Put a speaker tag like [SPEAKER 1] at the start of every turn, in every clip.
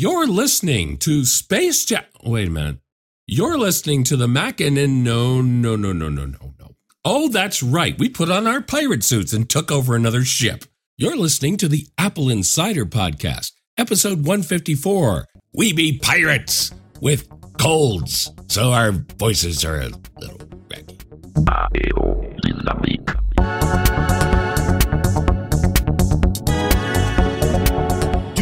[SPEAKER 1] You're listening to Space Jam. Wait a minute. You're listening to the Mac Mackinnon. No, no, no, no, no, no, no. Oh, that's right. We put on our pirate suits and took over another ship. You're listening to the Apple Insider Podcast, episode 154. We be pirates with colds, so our voices are a little raggy.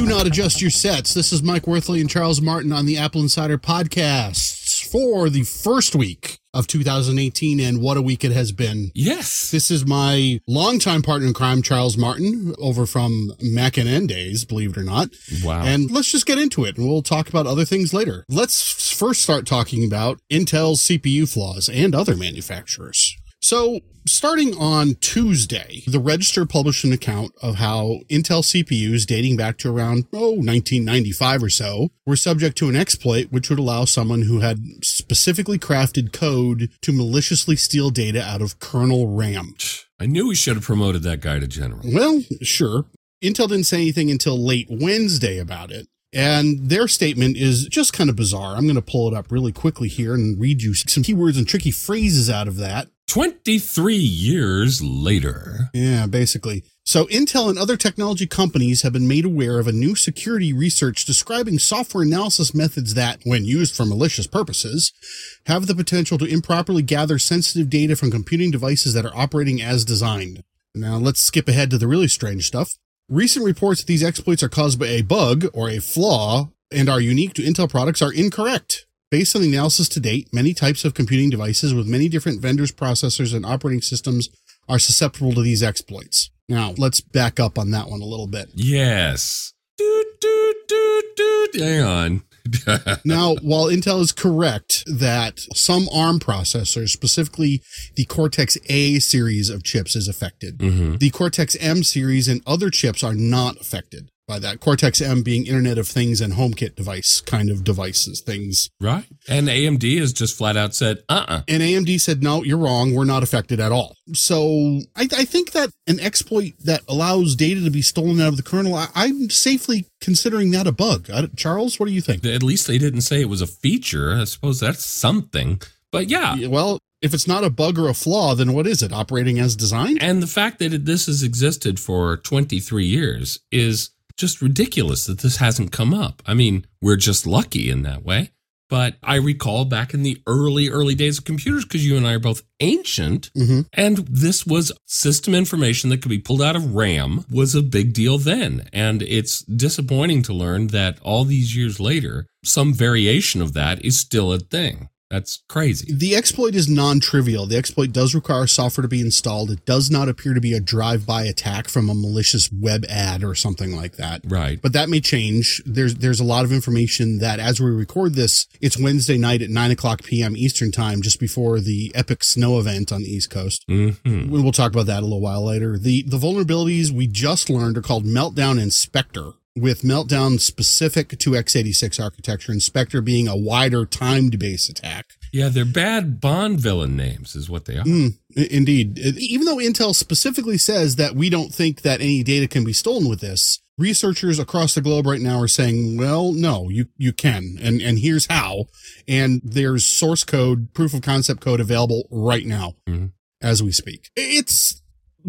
[SPEAKER 2] Not adjust your sets. This is Mike Wuerthele and Charles Martin on the Apple Insider podcasts for the first week of 2018, and what a week it has been.
[SPEAKER 1] Yes.
[SPEAKER 2] This is my longtime partner in crime, Charles Martin, over from MacNN days, believe it or not.
[SPEAKER 1] Wow.
[SPEAKER 2] And let's just get into it, and we'll talk about other things later. Let's first start talking about Intel's CPU flaws and other manufacturers. So, starting on Tuesday, the Register published an account of how Intel CPUs dating back to around, oh, 1995 or so, were subject to an exploit which would allow someone who had specifically crafted code to maliciously steal data out of kernel RAM.
[SPEAKER 1] I knew we should have promoted that guy to general.
[SPEAKER 2] Well, sure. Intel didn't say anything until late Wednesday about it. And their statement is just kind of bizarre. I'm going to pull it up really quickly here and read you some keywords and tricky phrases out of that.
[SPEAKER 1] 23 years later.
[SPEAKER 2] Yeah, basically. So Intel and other technology companies have been made aware of a new security research describing software analysis methods that, when used for malicious purposes, have the potential to improperly gather sensitive data from computing devices that are operating as designed. Now let's skip ahead to the really strange stuff. Recent reports that these exploits are caused by a bug or a flaw and are unique to Intel products are incorrect. Based on the analysis to date, many types of computing devices with many different vendors, processors, and operating systems are susceptible to these exploits. Now, let's back up on that one a little bit.
[SPEAKER 1] Yes. Doot, doot, doot, doot. Hang on.
[SPEAKER 2] now, while Intel is correct that some ARM processors, specifically the Cortex A series of chips, is affected,
[SPEAKER 1] mm-hmm.
[SPEAKER 2] the Cortex M series and other chips are not affected by that. Cortex M being Internet of Things and HomeKit device kind of devices, things.
[SPEAKER 1] Right. And AMD has just flat out said, uh uh-uh. uh
[SPEAKER 2] And AMD said, no, you're wrong. We're not affected at all. So I, I, think that an exploit that allows data to be stolen out of the kernel, I, am safely considering that a bug. I, Charles, what do you think?
[SPEAKER 1] At least they didn't say it was a feature. I suppose that's something. But yeah.
[SPEAKER 2] well, if it's not a bug or a flaw, then what is it? Operating as designed?
[SPEAKER 1] And the fact that this has existed for 23 years is just ridiculous that this hasn't come up. I mean, we're just lucky in that way. But I recall back in the early, early days of computers, because you and I are both ancient,
[SPEAKER 2] mm-hmm.
[SPEAKER 1] and this was system information that could be pulled out of RAM was a big deal then. And it's disappointing to learn that all these years later, some variation of that is still a thing. That's crazy.
[SPEAKER 2] The exploit is non-trivial. The exploit does require software to be installed. It does not appear to be a drive-by attack from a malicious web ad or something like that.
[SPEAKER 1] Right.
[SPEAKER 2] But that may change. There's there's a lot of information that as we record this, it's Wednesday night at nine o'clock p.m. Eastern time, just before the epic snow event on the East Coast.
[SPEAKER 1] Mm-hmm.
[SPEAKER 2] We'll talk about that a little while later. The the vulnerabilities we just learned are called Meltdown and Spectre with Meltdown specific to x86 architecture and Spectre being a wider timed base attack.
[SPEAKER 1] Yeah, they're bad Bond villain names, is what they are.
[SPEAKER 2] Mm, indeed. Even though Intel specifically says that we don't think that any data can be stolen with this, researchers across the globe right now are saying, well, no, you, you can. And, and here's how. And there's source code, proof of concept code available right now
[SPEAKER 1] mm-hmm.
[SPEAKER 2] as we speak. It's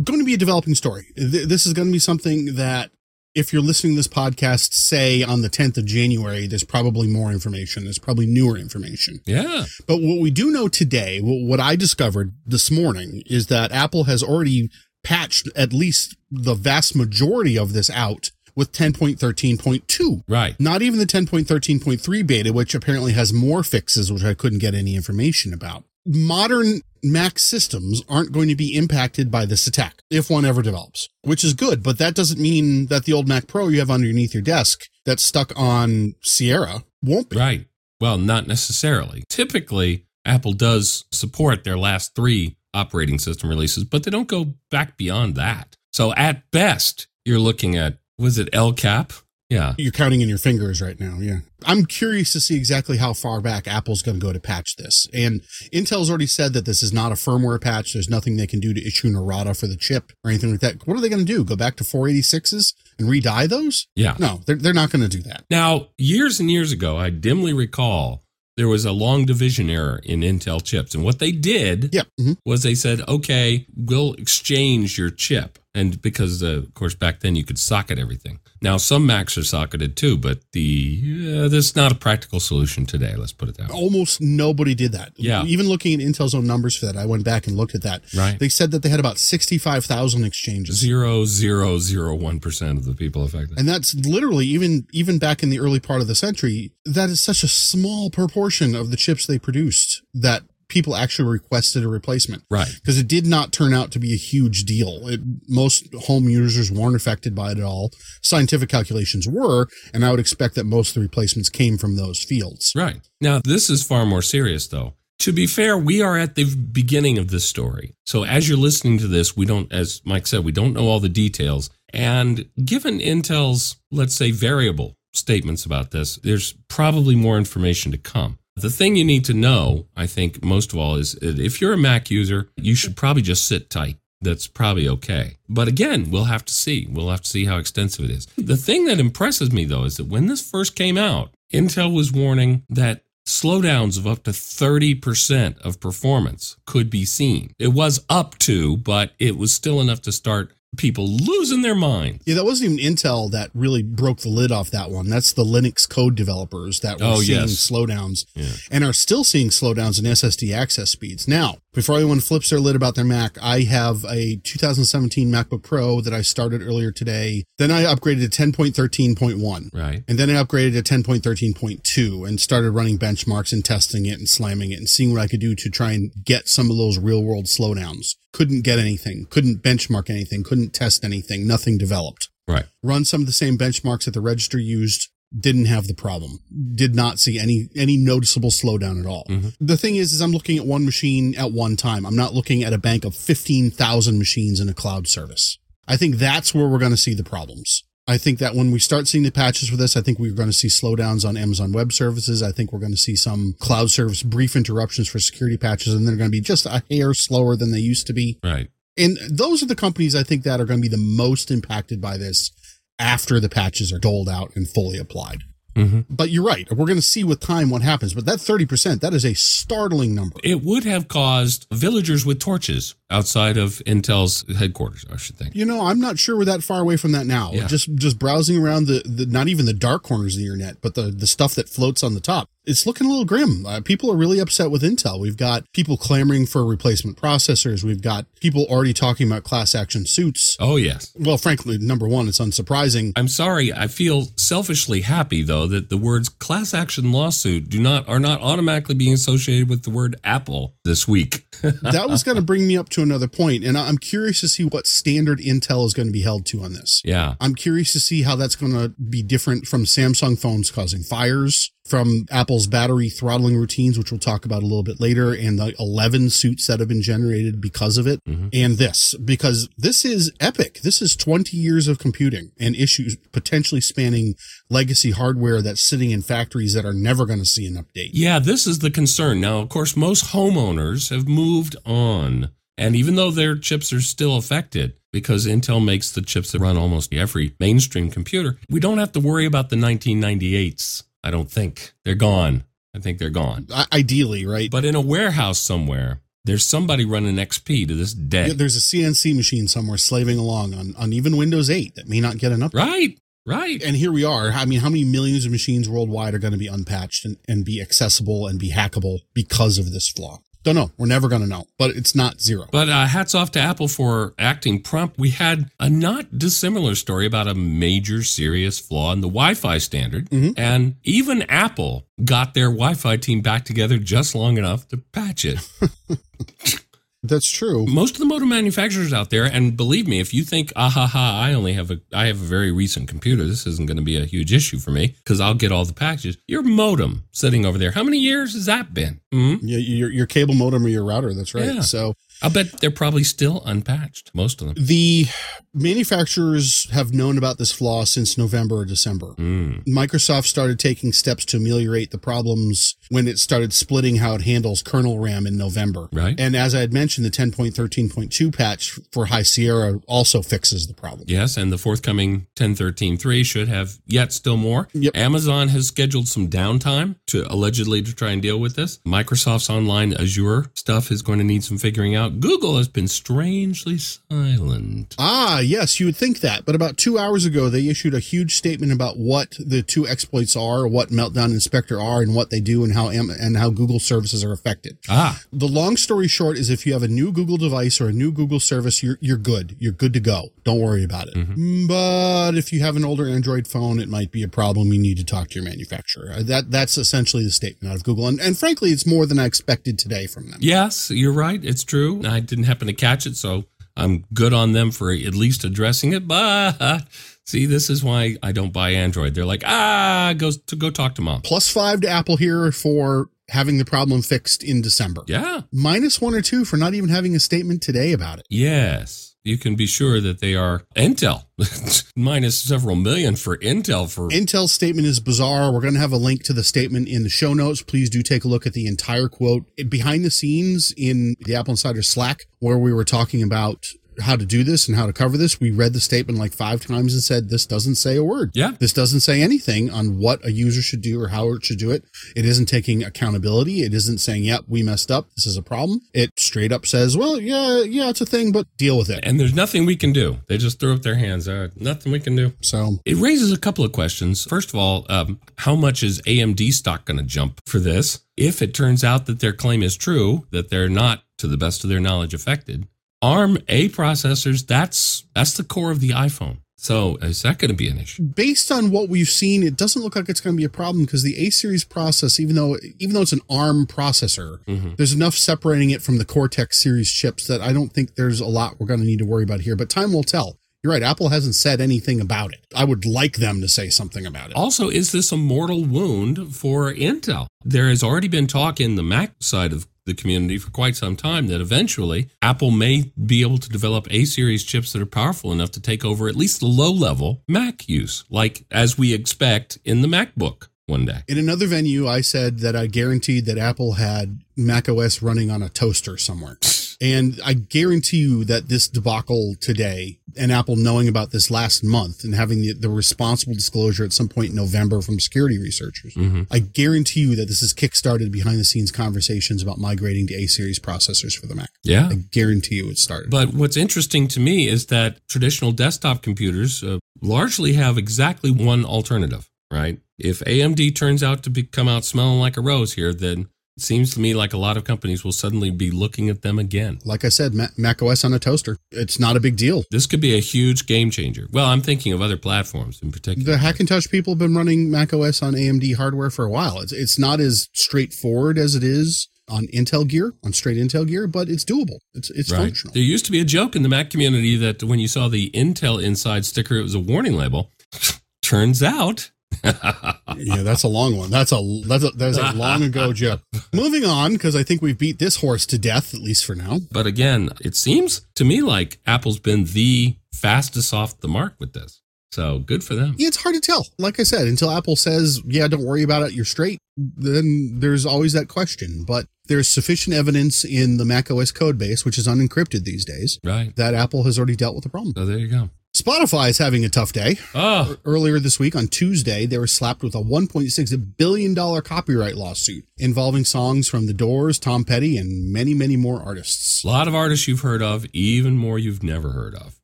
[SPEAKER 2] going to be a developing story. This is going to be something that if you're listening to this podcast, say on the 10th of January, there's probably more information. There's probably newer information.
[SPEAKER 1] Yeah.
[SPEAKER 2] But what we do know today, what I discovered this morning is that Apple has already patched at least the vast majority of this out with 10.13.2.
[SPEAKER 1] Right.
[SPEAKER 2] Not even the 10.13.3 beta, which apparently has more fixes, which I couldn't get any information about modern Mac systems aren't going to be impacted by this attack if one ever develops, which is good. But that doesn't mean that the old Mac Pro you have underneath your desk that's stuck on Sierra won't be.
[SPEAKER 1] Right. Well, not necessarily. Typically, Apple does support their last three operating system releases, but they don't go back beyond that. So at best, you're looking at, was it El Cap? Yeah.
[SPEAKER 2] You're counting in your fingers right now. Yeah. I'm curious to see exactly how far back Apple's going to go to patch this. And Intel's already said that this is not a firmware patch. There's nothing they can do to issue an errata for the chip or anything like that. What are they going to do? Go back to 486s and re-dye those?
[SPEAKER 1] Yeah.
[SPEAKER 2] No, they're, they're not going to do that.
[SPEAKER 1] Now, years and years ago, I dimly recall there was a long division error in Intel chips. And what they did
[SPEAKER 2] Yeah. mhm.
[SPEAKER 1] was they said, okay, we'll exchange your chip. And because, uh, of course, back then you could socket everything. Now, some Macs are socketed too, but the uh, that's not a practical solution today. Let's put it that way.
[SPEAKER 2] Almost nobody did that.
[SPEAKER 1] Yeah.
[SPEAKER 2] Even looking at Intel's own numbers for that, I went back and looked at that.
[SPEAKER 1] Right.
[SPEAKER 2] They said that they had about 65,000 exchanges.
[SPEAKER 1] Zero zero zero one percent of the people affected.
[SPEAKER 2] And that's literally even even back in the early part of the century, that is such a small proportion of the chips they produced that people actually requested a replacement.
[SPEAKER 1] Right.
[SPEAKER 2] Because it did not turn out to be a huge deal. It, most home users weren't affected by it at all. Scientific calculations were, and I would expect that most of the replacements came from those fields.
[SPEAKER 1] Right. Now, this is far more serious, though. To be fair, we are at the beginning of this story. So, as you're listening to this, we don't, as Mike said, we don't know all the details. And given Intel's, let's say, variable statements about this, there's probably more information to come. The thing you need to know, I think, most of all, is if you're a Mac user, you should probably just sit tight. That's probably okay. But again, we'll have to see. We'll have to see how extensive it is. The thing that impresses me, though, is that when this first came out, Intel was warning that slowdowns of up to 30% of performance could be seen. It was up to, but it was still enough to start people losing their mind.
[SPEAKER 2] Yeah, that wasn't even Intel that really broke the lid off that one. That's the Linux code developers that were
[SPEAKER 1] Oh,
[SPEAKER 2] seeing
[SPEAKER 1] yes.
[SPEAKER 2] slowdowns
[SPEAKER 1] Yeah.
[SPEAKER 2] and are still seeing slowdowns in SSD access speeds. Now, before anyone flips their lid about their Mac, I have a 2017 MacBook Pro that I started earlier today. Then I upgraded to 10.13.1.
[SPEAKER 1] Right.
[SPEAKER 2] And then I upgraded to 10.13.2 and started running benchmarks and testing it and slamming it and seeing what I could do to try and get some of those real world slowdowns. Couldn't get anything, couldn't benchmark anything, couldn't test anything, nothing developed.
[SPEAKER 1] Right.
[SPEAKER 2] Run some of the same benchmarks that the register used, didn't have the problem. Did not see any any noticeable slowdown at all.
[SPEAKER 1] Mhm.
[SPEAKER 2] The thing is is I'm looking at one machine at one time. I'm not looking at a bank of 15,000 machines in a cloud service. I think that's where we're going to see the problems. I think that when we start seeing the patches for this, I think we're going to see slowdowns on Amazon Web Services. I think we're going to see some cloud service brief interruptions for security patches, and they're going to be just a hair slower than they used to be.
[SPEAKER 1] Right.
[SPEAKER 2] And those are the companies I think that are going to be the most impacted by this after the patches are doled out and fully applied.
[SPEAKER 1] Mhm.
[SPEAKER 2] But you're right. We're going to see with time what happens. But that 30%, that is a startling number.
[SPEAKER 1] It would have caused villagers with torches outside of Intel's headquarters, I should think.
[SPEAKER 2] You know, I'm not sure we're that far away from that now.
[SPEAKER 1] Yeah.
[SPEAKER 2] Just just browsing around the, the not even the dark corners of the internet, but the the stuff that floats on the top. It's looking a little grim. Uh, people are really upset with Intel. We've got people clamoring for replacement processors. We've got people already talking about class action suits.
[SPEAKER 1] Oh, yes.
[SPEAKER 2] Well, frankly, number one, it's unsurprising.
[SPEAKER 1] I'm sorry. I feel selfishly happy though that the words class action lawsuit do not are not automatically being associated with the word Apple this week.
[SPEAKER 2] that was going to bring me up to another point, and I'm curious to see what standard Intel is going to be held to on this.
[SPEAKER 1] yeah.
[SPEAKER 2] I'm curious to see how that's going to be different from Samsung phones causing fires, from Apple's battery throttling routines, which we'll talk about a little bit later, and the 11 suits that have been generated because of it,
[SPEAKER 1] Mhm.
[SPEAKER 2] and this, because this is epic. This is 20 years of computing and issues potentially spanning legacy hardware that's sitting in factories that are never going to see an update.
[SPEAKER 1] Yeah, this is the concern. Now, of course, most homeowners have moved on. And even though their chips are still affected, because Intel makes the chips that run almost every mainstream computer, we don't have to worry about the 1998s. I don't think. They're gone. I think they're gone.
[SPEAKER 2] I- Ideally, right?
[SPEAKER 1] But in a warehouse somewhere, there's somebody running XP to this day.
[SPEAKER 2] Yeah, There's a CNC machine somewhere slaving along on, on even Windows 8 that may not get an update.
[SPEAKER 1] Right, right.
[SPEAKER 2] And here we are. I mean, how many millions of machines worldwide are going to be unpatched and, and be accessible and be hackable because of this flaw? Don't know. We're never going to know, but it's not zero.
[SPEAKER 1] But uh, hats off to Apple for acting prompt. We had a not dissimilar story about a major serious flaw in the Wi Fi standard.
[SPEAKER 2] Mhm.
[SPEAKER 1] And even Apple got their Wi Fi team back together just long enough to patch it.
[SPEAKER 2] That's true.
[SPEAKER 1] Most of the modem manufacturers out there, and believe me, if you think, ah ha ha, I only have a, I have a very recent computer, this isn't going to be a huge issue for me because I'll get all the packages. Your modem sitting over there, how many years has that been? Hmm?
[SPEAKER 2] Yeah, your, your cable modem or your router. That's right.
[SPEAKER 1] Yeah.
[SPEAKER 2] So
[SPEAKER 1] I'll bet they're probably still unpatched, most of them.
[SPEAKER 2] The manufacturers have known about this flaw since November or December.
[SPEAKER 1] Mm.
[SPEAKER 2] Microsoft started taking steps to ameliorate the problems when it started splitting how it handles kernel RAM in November.
[SPEAKER 1] Right.
[SPEAKER 2] And as I had mentioned, the 10.13.2 patch for High Sierra also fixes the problem.
[SPEAKER 1] Yes, and the forthcoming 10.13.3 should have yet still more.
[SPEAKER 2] Yep.
[SPEAKER 1] Amazon has scheduled some downtime to allegedly to try and deal with this. Microsoft's online Azure stuff is going to need some figuring out. Google has been strangely silent.
[SPEAKER 2] Ah, yes, you would think that. But about two hours ago, they issued a huge statement about what the two exploits are, what Meltdown and Spectre are, and what they do, and how and how Google services are affected.
[SPEAKER 1] Ah,
[SPEAKER 2] The long story short is, if you have a new Google device or a new Google service, you're you're good. You're good to go. Don't worry about it.
[SPEAKER 1] Mm-hmm.
[SPEAKER 2] But if you have an older Android phone, it might be a problem. You need to talk to your manufacturer. Uh, That that's essentially the statement out of Google, and and frankly, it's more than I expected today from them.
[SPEAKER 1] yes, you're right. It's true. I didn't happen to catch it, so I'm good on them for at least addressing it. But see, this is why I don't buy Android. They're like, ah, go to go talk to mom.
[SPEAKER 2] Plus five to Apple here for having the problem fixed in December.
[SPEAKER 1] Yeah.
[SPEAKER 2] Minus one or two for not even having a statement today about it.
[SPEAKER 1] Yes. You can be sure that they are Intel minus several million for Intel for
[SPEAKER 2] Intel's statement is bizarre. We're going to have a link to the statement in the show notes. Please do take a look at the entire quote behind the scenes in the Apple Insider Slack, where we were talking about how to do this and how to cover this. We read the statement like five times and said, this doesn't say a word.
[SPEAKER 1] Yeah.
[SPEAKER 2] This doesn't say anything on what a user should do or how it should do it. It isn't taking accountability. It isn't saying, yep, we messed up. This is a problem. It straight up says, well, yeah, yeah, it's a thing, but deal with it.
[SPEAKER 1] and there's nothing we can do. They just throw up their hands. Uh, nothing we can do.
[SPEAKER 2] So
[SPEAKER 1] It raises a couple of questions. First of all, um, how much is AMD stock going to jump for this? If it turns out that their claim is true, that they're not, to the best of their knowledge, affected, ARM A processors, that's that's the core of the iPhone. So is that going to be an issue?
[SPEAKER 2] based on what we've seen, it doesn't look like it's going to be a problem because the A series process, even though even though it's an ARM processor,
[SPEAKER 1] Mhm.
[SPEAKER 2] there's enough separating it from the Cortex series chips that I don't think there's a lot we're going to need to worry about here. But time will tell. You're right. Apple hasn't said anything about it. I would like them to say something about it.
[SPEAKER 1] Also, is this a mortal wound for Intel? There has already been talk in the Mac side of the community for quite some time that eventually Apple may be able to develop A series chips that are powerful enough to take over at least the low level Mac use, like as we expect in the MacBook one day.
[SPEAKER 2] In another venue, I said that I guaranteed that Apple had Mac OS running on a toaster somewhere. And I guarantee you that this debacle today and Apple knowing about this last month and having the, the responsible disclosure at some point in November from security researchers,
[SPEAKER 1] Mhm.
[SPEAKER 2] I guarantee you that this has kickstarted behind the scenes conversations about migrating to A series processors for the Mac.
[SPEAKER 1] Yeah.
[SPEAKER 2] I guarantee you it started.
[SPEAKER 1] But what's interesting to me is that traditional desktop computers uh, largely have exactly one alternative, right? If AMD turns out to be, come out smelling like a rose here, then it seems to me like a lot of companies will suddenly be looking at them again.
[SPEAKER 2] like I said, Mac OS on a toaster. It's not a big deal.
[SPEAKER 1] This could be a huge game changer. Well, I'm thinking of other platforms in particular.
[SPEAKER 2] The Hackintosh people have been running Mac OS on AMD hardware for a while. It's it's not as straightforward as it is on Intel gear, on straight Intel gear, but it's doable. It's it's
[SPEAKER 1] Right.
[SPEAKER 2] functional.
[SPEAKER 1] There used to be a joke in the Mac community that when you saw the Intel inside sticker, it was a warning label. Turns out,
[SPEAKER 2] yeah, that's a long one. That's a that's a that's a long ago joke. Moving on, because I think we've beat this horse to death, at least for now.
[SPEAKER 1] but again, it seems to me like Apple's been the fastest off the mark with this. So good for them.
[SPEAKER 2] Yeah, it's hard to tell. Like I said, until Apple says, "Yeah, don't worry about it, you're straight," then there's always that question. But there's sufficient evidence in the Mac OS code base, which is unencrypted these days,
[SPEAKER 1] Right.
[SPEAKER 2] that Apple has already dealt with the problem.
[SPEAKER 1] So there you go.
[SPEAKER 2] Spotify is having a tough day.
[SPEAKER 1] Oh,
[SPEAKER 2] Earlier this week on Tuesday, they were slapped with a $1.6 billion copyright lawsuit involving songs from The Doors, Tom Petty, and many, many more artists.
[SPEAKER 1] a lot of artists you've heard of, even more you've never heard of.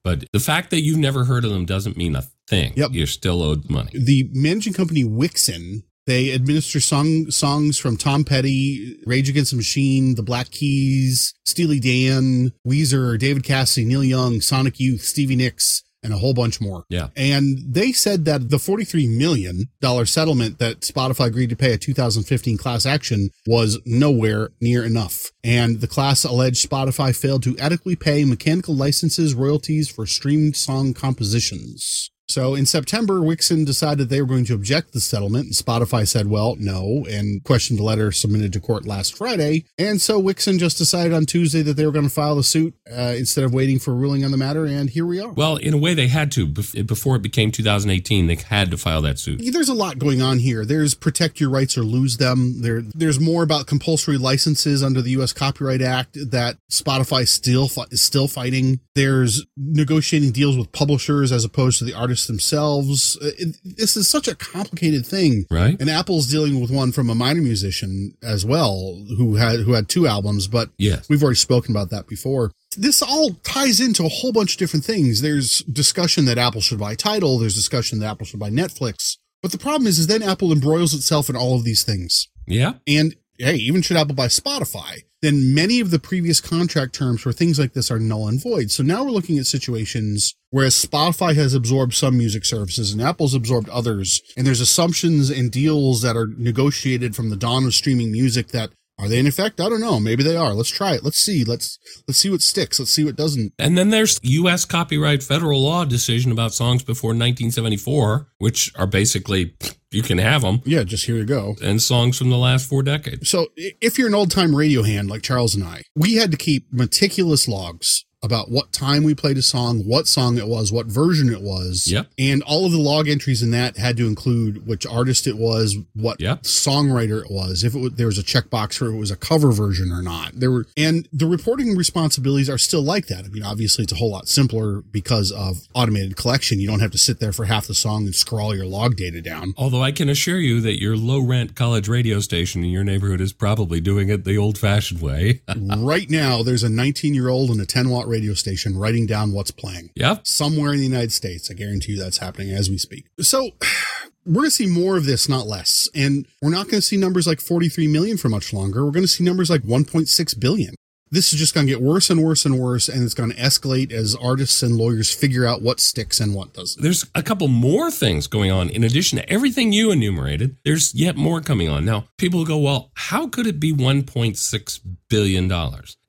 [SPEAKER 1] But the fact that you've never heard of them doesn't mean a thing.
[SPEAKER 2] Yep.
[SPEAKER 1] You're still owed money.
[SPEAKER 2] The managing company Wixen, they administer song, songs from Tom Petty, Rage Against the Machine, The Black Keys, Steely Dan, Weezer, David Cassidy, Neil Young, Sonic Youth, Stevie Nicks, and a whole bunch more.
[SPEAKER 1] Yeah.
[SPEAKER 2] And they said that the $43 million settlement that Spotify agreed to pay a 2015 class action was nowhere near enough. And the class alleged Spotify failed to adequately pay mechanical licenses royalties for streamed song compositions. So in September, Wixen decided they were going to object to the settlement, and Spotify said, well, no, and questioned the letter submitted to court last Friday. And so Wixen just decided on Tuesday that they were going to file the suit uh, instead of waiting for a ruling on the matter, and here we are.
[SPEAKER 1] Well, in a way, they had to. Before it became 2018, they had to file that suit.
[SPEAKER 2] There's a lot going on here. There's protect your rights or lose them. There, There's more about compulsory licenses under the U.S. Copyright Act that Spotify still is still fighting. There's negotiating deals with publishers as opposed to the artists artists themselves. Uh, it, this is such a complicated thing,
[SPEAKER 1] right?
[SPEAKER 2] And Apple's dealing with one from a minor musician as well, who had who had two albums. But
[SPEAKER 1] yes,
[SPEAKER 2] we've already spoken about that before. This all ties into a whole bunch of different things. There's discussion that Apple should buy Tidal. There's discussion that Apple should buy Netflix. But the problem is, is then Apple embroils itself in all of these things.
[SPEAKER 1] Yeah.
[SPEAKER 2] And hey, even should Apple buy Spotify? then many of the previous contract terms for things like this are null and void. So now we're looking at situations whereas Spotify has absorbed some music services and Apple's absorbed others. And there's assumptions and deals that are negotiated from the dawn of streaming music that are they in effect? I don't know. Maybe they are. Let's try it. Let's see. Let's let's see what sticks. Let's see what doesn't.
[SPEAKER 1] And then there's U.S. copyright federal law decision about songs before 1974, which are basically you can have them.
[SPEAKER 2] Yeah, just here you go.
[SPEAKER 1] And songs from the last four decades.
[SPEAKER 2] So if you're an old time radio hand like Charles and I, we had to keep meticulous logs about what time we played a song, what song it was, what version it was.
[SPEAKER 1] Yep.
[SPEAKER 2] And all of the log entries in that had to include which artist it was, what
[SPEAKER 1] yep.
[SPEAKER 2] songwriter it was, if it was, there was a checkbox for if it was a cover version or not. There were, and the reporting responsibilities are still like that. I mean, obviously it's a whole lot simpler because of automated collection. You don't have to sit there for half the song and scrawl your log data down.
[SPEAKER 1] Although I can assure you that your low rent college radio station in your neighborhood is probably doing it the old fashioned way.
[SPEAKER 2] right now, there's a 19 year old and a 10 watt radio station writing down what's playing.
[SPEAKER 1] Yep.
[SPEAKER 2] Somewhere in the United States. I guarantee you that's happening as we speak. So we're going to see more of this, not less. And we're not going to see numbers like 43 million for much longer. We're going to see numbers like 1.6 billion this is just going to get worse and worse and worse, and it's going to escalate as artists and lawyers figure out what sticks and what doesn't.
[SPEAKER 1] There's a couple more things going on in addition to everything you enumerated. There's yet more coming on. Now, people go, well, how could it be $1.6 billion?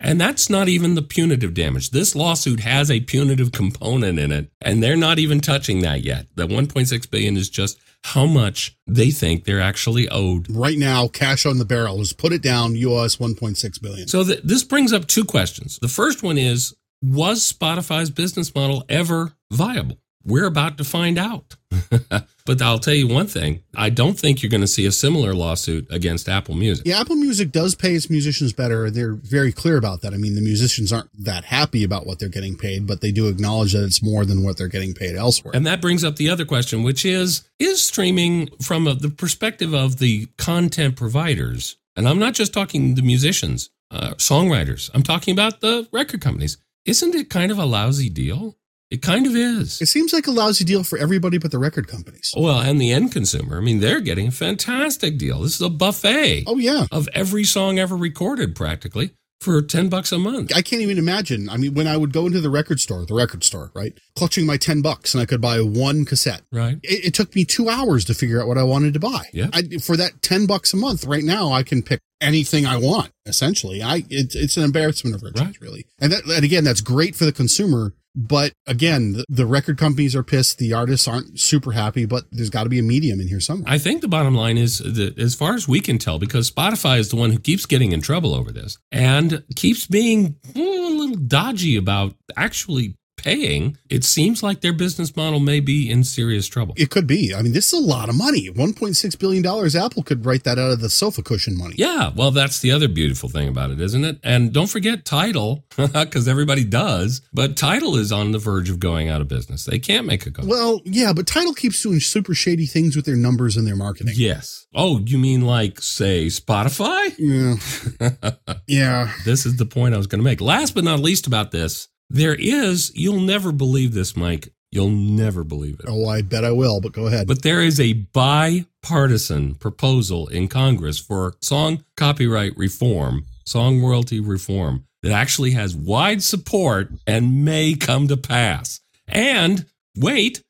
[SPEAKER 1] And that's not even the punitive damage. This lawsuit has a punitive component in it, and they're not even touching that yet. The 1.6 billion is just how much they think they're actually owed.
[SPEAKER 2] Right now, cash on the barrel is put it down US 1.6 billion.
[SPEAKER 1] So th- this brings up two questions. The first one is was Spotify's business model ever viable? We're about to find out. but I'll tell you one thing. I don't think you're going to see a similar lawsuit against Apple Music.
[SPEAKER 2] Yeah, Apple Music does pay its musicians better. They're very clear about that. I mean, the musicians aren't that happy about what they're getting paid, but they do acknowledge that it's more than what they're getting paid elsewhere.
[SPEAKER 1] And that brings up the other question, which is Is streaming from a, the perspective of the content providers, and I'm not just talking the musicians, uh, songwriters, I'm talking about the record companies, isn't it kind of a lousy deal? It kind of is.
[SPEAKER 2] It seems like a lousy deal for everybody but the record companies.
[SPEAKER 1] Well, and the end consumer. I mean, they're getting a fantastic deal. This is a buffet.
[SPEAKER 2] Oh, yeah.
[SPEAKER 1] Of every song ever recorded, practically, for 10 bucks a month.
[SPEAKER 2] I can't even imagine. I mean, when I would go into the record store, the record store, right? Clutching my 10 bucks and I could buy one cassette.
[SPEAKER 1] Right.
[SPEAKER 2] It, it took me two hours to figure out what I wanted to buy.
[SPEAKER 1] Yeah.
[SPEAKER 2] I, for that 10 bucks a month right now, I can pick anything I want, essentially. I, it, it's an embarrassment of riches, right. really. And that, and again, that's great for the consumer but again, the, the, record companies are pissed. The artists aren't super happy, but there's got to be a medium in here somewhere.
[SPEAKER 1] I think the bottom line is that as far as we can tell, because Spotify is the one who keeps getting in trouble over this and keeps being mm, a little dodgy about actually paying, it seems like their business model may be in serious trouble.
[SPEAKER 2] It could be. I mean, this is a lot of money. $1.6 billion. Apple could write that out of the sofa cushion money.
[SPEAKER 1] Yeah. Well, that's the other beautiful thing about it, isn't it? And don't forget Tidal, because everybody does, but Tidal is on the verge of going out of business. They can't make a go.
[SPEAKER 2] Well, yeah, but Tidal keeps doing super shady things with their numbers and their marketing.
[SPEAKER 1] Yes. Oh, you mean like, say, Spotify?
[SPEAKER 2] Yeah. yeah.
[SPEAKER 1] This is the point I was going to make. Last but not least about this, there is, you'll never believe this, Mike. You'll never believe it.
[SPEAKER 2] Oh, I bet I will, but go ahead.
[SPEAKER 1] But there is a bipartisan proposal in Congress for song copyright reform, song royalty reform, that actually has wide support and may come to pass. And wait,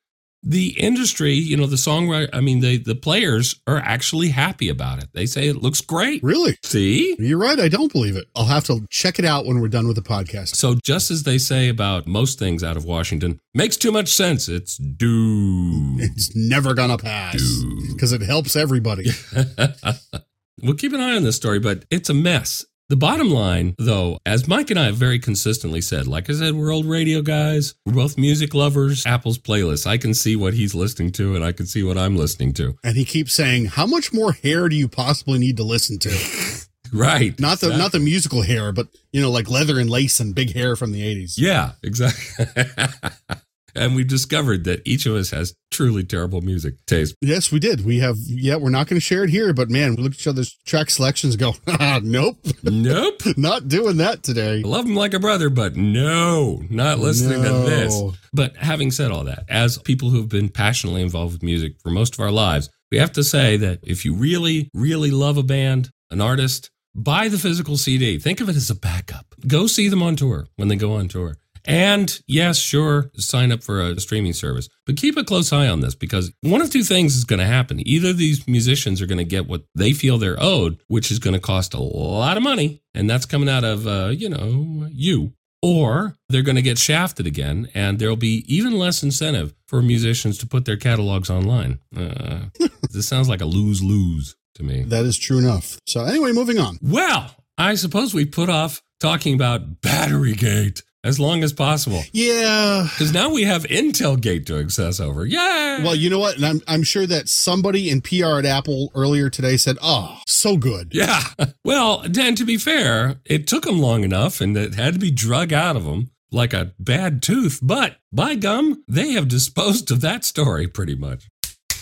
[SPEAKER 1] the industry, you know, the songwriter, I mean, the, the players are actually happy about it. They say it looks great.
[SPEAKER 2] Really?
[SPEAKER 1] See?
[SPEAKER 2] You're right. I don't believe it. I'll have to check it out when we're done with the podcast.
[SPEAKER 1] So, just as they say about most things out of Washington, makes too much sense. It's due.
[SPEAKER 2] It's never going to pass because it helps everybody.
[SPEAKER 1] we'll keep an eye on this story, but it's a mess. The bottom line, though, as Mike and I have very consistently said, like I said, we're old radio guys. We're both music lovers. Apple's playlist. I can see what he's listening to and I can see what I'm listening to.
[SPEAKER 2] And he keeps saying, How much more hair do you possibly need to listen to?
[SPEAKER 1] right.
[SPEAKER 2] Not the
[SPEAKER 1] exactly.
[SPEAKER 2] not the musical hair, but you know, like leather and lace and big hair from the 80s.
[SPEAKER 1] Yeah, exactly. and we've discovered that each of us has truly terrible music taste.
[SPEAKER 2] Yes, we did. We have yeah, we're not going to share it here, but man, we look at each other's track selections and go, "Ah, nope,
[SPEAKER 1] Nope.
[SPEAKER 2] not doing that today.
[SPEAKER 1] I love him like a brother, but no, not listening
[SPEAKER 2] No.
[SPEAKER 1] to this. But having said all that, as people who have been passionately involved with music for most of our lives, we have to say that if you really, really love a band, an artist, buy the physical CD. Think of it as a backup. Go see them on tour when they go on tour. And yes, sure, sign up for a streaming service, but keep a close eye on this because one of two things is going to happen. Either these musicians are going to get what they feel they're owed, which is going to cost a lot of money, and that's coming out of, uh, you know, you, or they're going to get shafted again, and there'll be even less incentive for musicians to put their catalogs online. Uh, this sounds like a lose lose to me.
[SPEAKER 2] That is true enough. So anyway, moving on.
[SPEAKER 1] Well, I suppose we put off talking about Battery Gate as long as possible.
[SPEAKER 2] Yeah.
[SPEAKER 1] Because now we have Intel Gate to obsess over. Yeah.
[SPEAKER 2] Well, you know what? And I'm I'm sure that somebody in PR at Apple earlier today said, "Oh, so good."
[SPEAKER 1] yeah. Well, Dan, to be fair, it took them long enough and it had to be drug out of them like a bad tooth. But by gum, they have disposed of that story pretty much.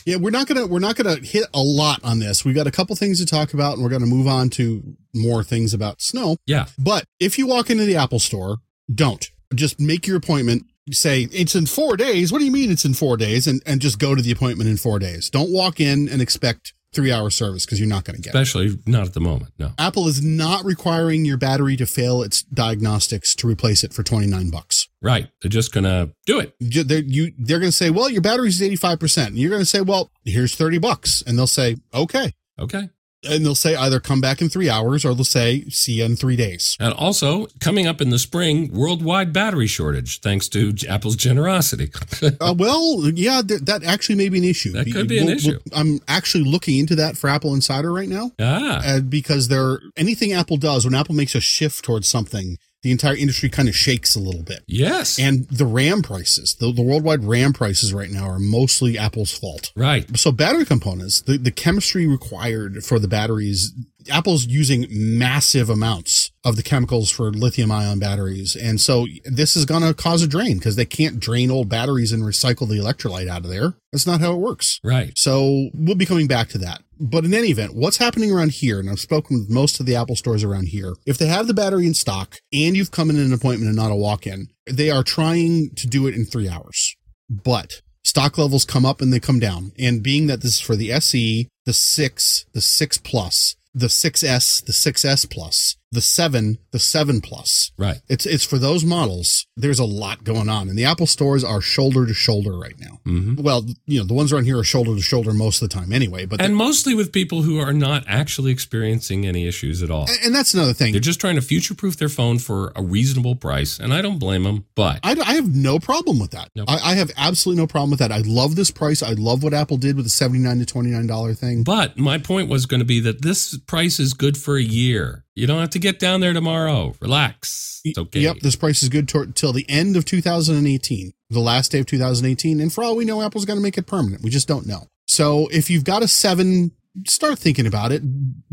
[SPEAKER 2] Yeah, we're not gonna we're not gonna hit a lot on this. We've got a couple things to talk about, and we're gonna move on to more things about snow.
[SPEAKER 1] Yeah.
[SPEAKER 2] But if you walk into the Apple store, don't just make your appointment. Say it's in four days. What do you mean it's in four days? And and just go to the appointment in four days. Don't walk in and expect three hour service because you're not going to get it.
[SPEAKER 1] Especially not at the moment. No.
[SPEAKER 2] Apple is not requiring your battery to fail its diagnostics to replace it for 29 bucks.
[SPEAKER 1] Right. They're just going to do it.
[SPEAKER 2] They're, you, they're going to say, well, your battery's 85%. And you're going to say, well, here's 30 bucks. And they'll say, okay.
[SPEAKER 1] Okay.
[SPEAKER 2] And they'll say either come back in three hours or they'll say, see you in three days.
[SPEAKER 1] And also, coming up in the spring, worldwide battery shortage, thanks to Apple's generosity.
[SPEAKER 2] Uh, well, yeah, th- that actually may be an issue.
[SPEAKER 1] That could be an issue.
[SPEAKER 2] I'm actually looking into that for Apple Insider right now.
[SPEAKER 1] ah,
[SPEAKER 2] uh, because there anything Apple does when Apple makes a shift towards something, the entire industry kind of shakes a little bit.
[SPEAKER 1] yes.
[SPEAKER 2] And the RAM prices, the, the worldwide RAM prices right now are mostly Apple's fault.
[SPEAKER 1] right.
[SPEAKER 2] So battery components, the, the chemistry required for the batteries, Apple's using massive amounts of the chemicals for lithium ion batteries. And so this is going to cause a drain because they can't drain old batteries and recycle the electrolyte out of there. That's not how it works.
[SPEAKER 1] Right.
[SPEAKER 2] So we'll be coming back to that. But in any event, what's happening around here, and I've spoken with most of the Apple stores around here, if they have the battery in stock and you've come in an appointment and not a walk in, they are trying to do it in three hours. But stock levels come up and they come down. And being that this is for the SE, the 6, the 6 Plus, the 6S, the 6S Plus, the 7, the 7 Plus,
[SPEAKER 1] Right.
[SPEAKER 2] it's it's for those models. There's a lot going on, and the Apple stores are shoulder to shoulder right now.
[SPEAKER 1] hmm
[SPEAKER 2] Well, you know, the ones around here are shoulder to shoulder most of the time anyway, but
[SPEAKER 1] And mostly with people who are not actually experiencing any issues at all.
[SPEAKER 2] and that's another thing.
[SPEAKER 1] They're just trying to future proof their phone for a reasonable price. And I don't blame them. But
[SPEAKER 2] I, I have no problem with that.
[SPEAKER 1] Nope.
[SPEAKER 2] I, I have absolutely no problem with that. I love this price. I love what Apple did with the 79 to $29 thing.
[SPEAKER 1] But my point was going to be that this price is good for a year. You don't have to get down there tomorrow. Relax. It's okay.
[SPEAKER 2] Yep, this price is good till the end of 2018, the last day of 2018. And for all we know, Apple's going to make it permanent. We just don't know. So if you've got a seven, start thinking about it.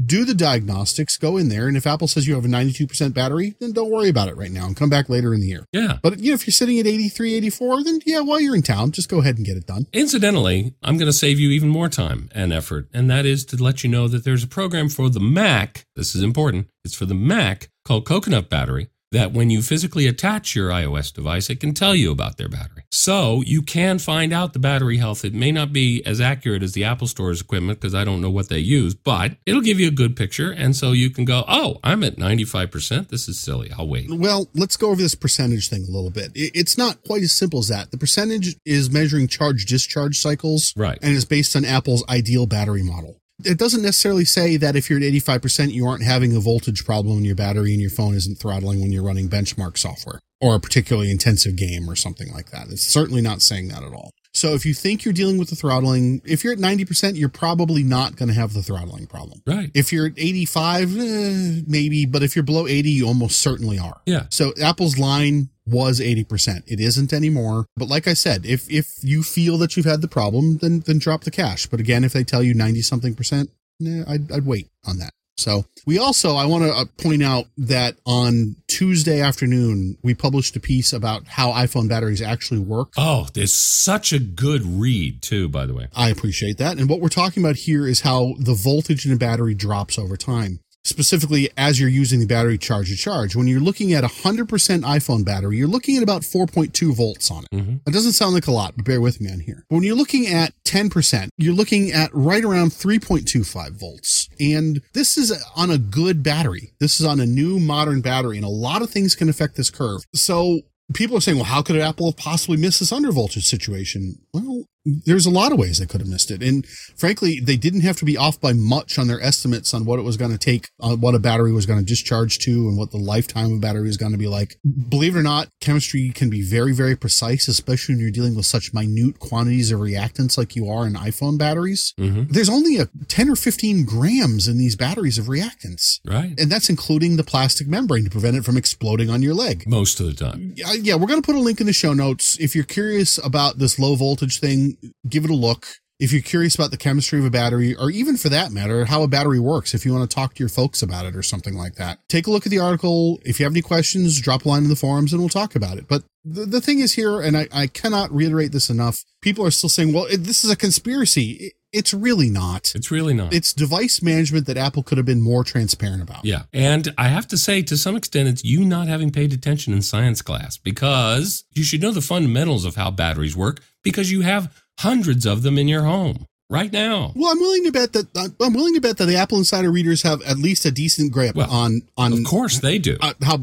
[SPEAKER 2] Do the diagnostics, go in there. And if Apple says you have a 92% battery, then don't worry about it right now and come back later in the year.
[SPEAKER 1] Yeah.
[SPEAKER 2] But you know, if you're sitting at 83, 84, then yeah, while you're in town, just go ahead and get it done.
[SPEAKER 1] Incidentally, I'm going to save you even more time and effort, and that is to let you know that there's a program for the Mac. This is important. It's for the Mac called Coconut Battery that when you physically attach your iOS device, it can tell you about their battery. So you can find out the battery health. It may not be as accurate as the Apple Store's equipment because I don't know what they use, but it'll give you a good picture. And so you can go, oh, I'm at 95%. This is silly. I'll wait.
[SPEAKER 2] Well, let's go over this percentage thing a little bit. It's not quite as simple as that. The percentage is measuring charge discharge cycles.
[SPEAKER 1] Right.
[SPEAKER 2] And is based on Apple's ideal battery model it doesn't necessarily say that if you're at 85%, you aren't having a voltage problem in your battery and your phone isn't throttling when you're running benchmark software or a particularly intensive game or something like that. It's certainly not saying that at all. So if you think you're dealing with the throttling, if you're at 90%, you're probably not going to have the throttling problem.
[SPEAKER 1] Right.
[SPEAKER 2] If you're at 85, eh, maybe, but if you're below 80, you almost certainly are.
[SPEAKER 1] Yeah.
[SPEAKER 2] So Apple's line was 80%. It isn't anymore. But like I said, if if you feel that you've had the problem, then then drop the cash. But again, if they tell you 90 something percent, nah, I'd, I'd wait on that. So we also, I want to uh, point out that on Tuesday afternoon, we published a piece about how iPhone batteries actually work.
[SPEAKER 1] Oh, there's such a good read too, by the way.
[SPEAKER 2] I appreciate that. And what we're talking about here is how the voltage in a battery drops over time specifically as you're using the battery charge to charge. When you're looking at a 100% iPhone battery, you're looking at about 4.2 volts on it. Mm-hmm. It doesn't sound like a lot, but bear with me on here. But when you're looking at 10%, you're looking at right around 3.25 volts. And this is on a good battery. This is on a new modern battery, and a lot of things can affect this curve. So people are saying, well, how could Apple have possibly missed this undervoltage situation? Well, there's a lot of ways they could have missed it. And frankly, they didn't have to be off by much on their estimates on what it was going to take, uh, what a battery was going to discharge to and what the lifetime of a battery is going to be like. Believe it or not, chemistry can be very, very precise, especially when you're dealing with such minute quantities of reactants like you are in iPhone batteries. Mm-hmm. There's only a 10 or 15 grams in these batteries of reactants.
[SPEAKER 1] Right.
[SPEAKER 2] And that's including the plastic membrane to prevent it from exploding on your leg.
[SPEAKER 1] Most of the time.
[SPEAKER 2] Yeah. Yeah. We're going to put a link in the show notes. If you're curious about this low voltage thing, give it a look. If you're curious about the chemistry of a battery, or even for that matter, how a battery works, if you want to talk to your folks about it or something like that, take a look at the article. If you have any questions, drop a line in the forums and we'll talk about it. But the, the thing is here, and I, I cannot reiterate this enough, people are still saying, well, it, this is a conspiracy. It's really not.
[SPEAKER 1] It's really not.
[SPEAKER 2] It's device management that Apple could have been more transparent about.
[SPEAKER 1] Yeah. And I have to say, to some extent, it's you not having paid attention in science class because you should know the fundamentals of how batteries work because you have hundreds of them in your home right now.
[SPEAKER 2] Well, I'm willing to bet that uh, I'm willing to bet that the Apple Insider readers have at least a decent grip well, on on.
[SPEAKER 1] Of course, they do.
[SPEAKER 2] Uh, how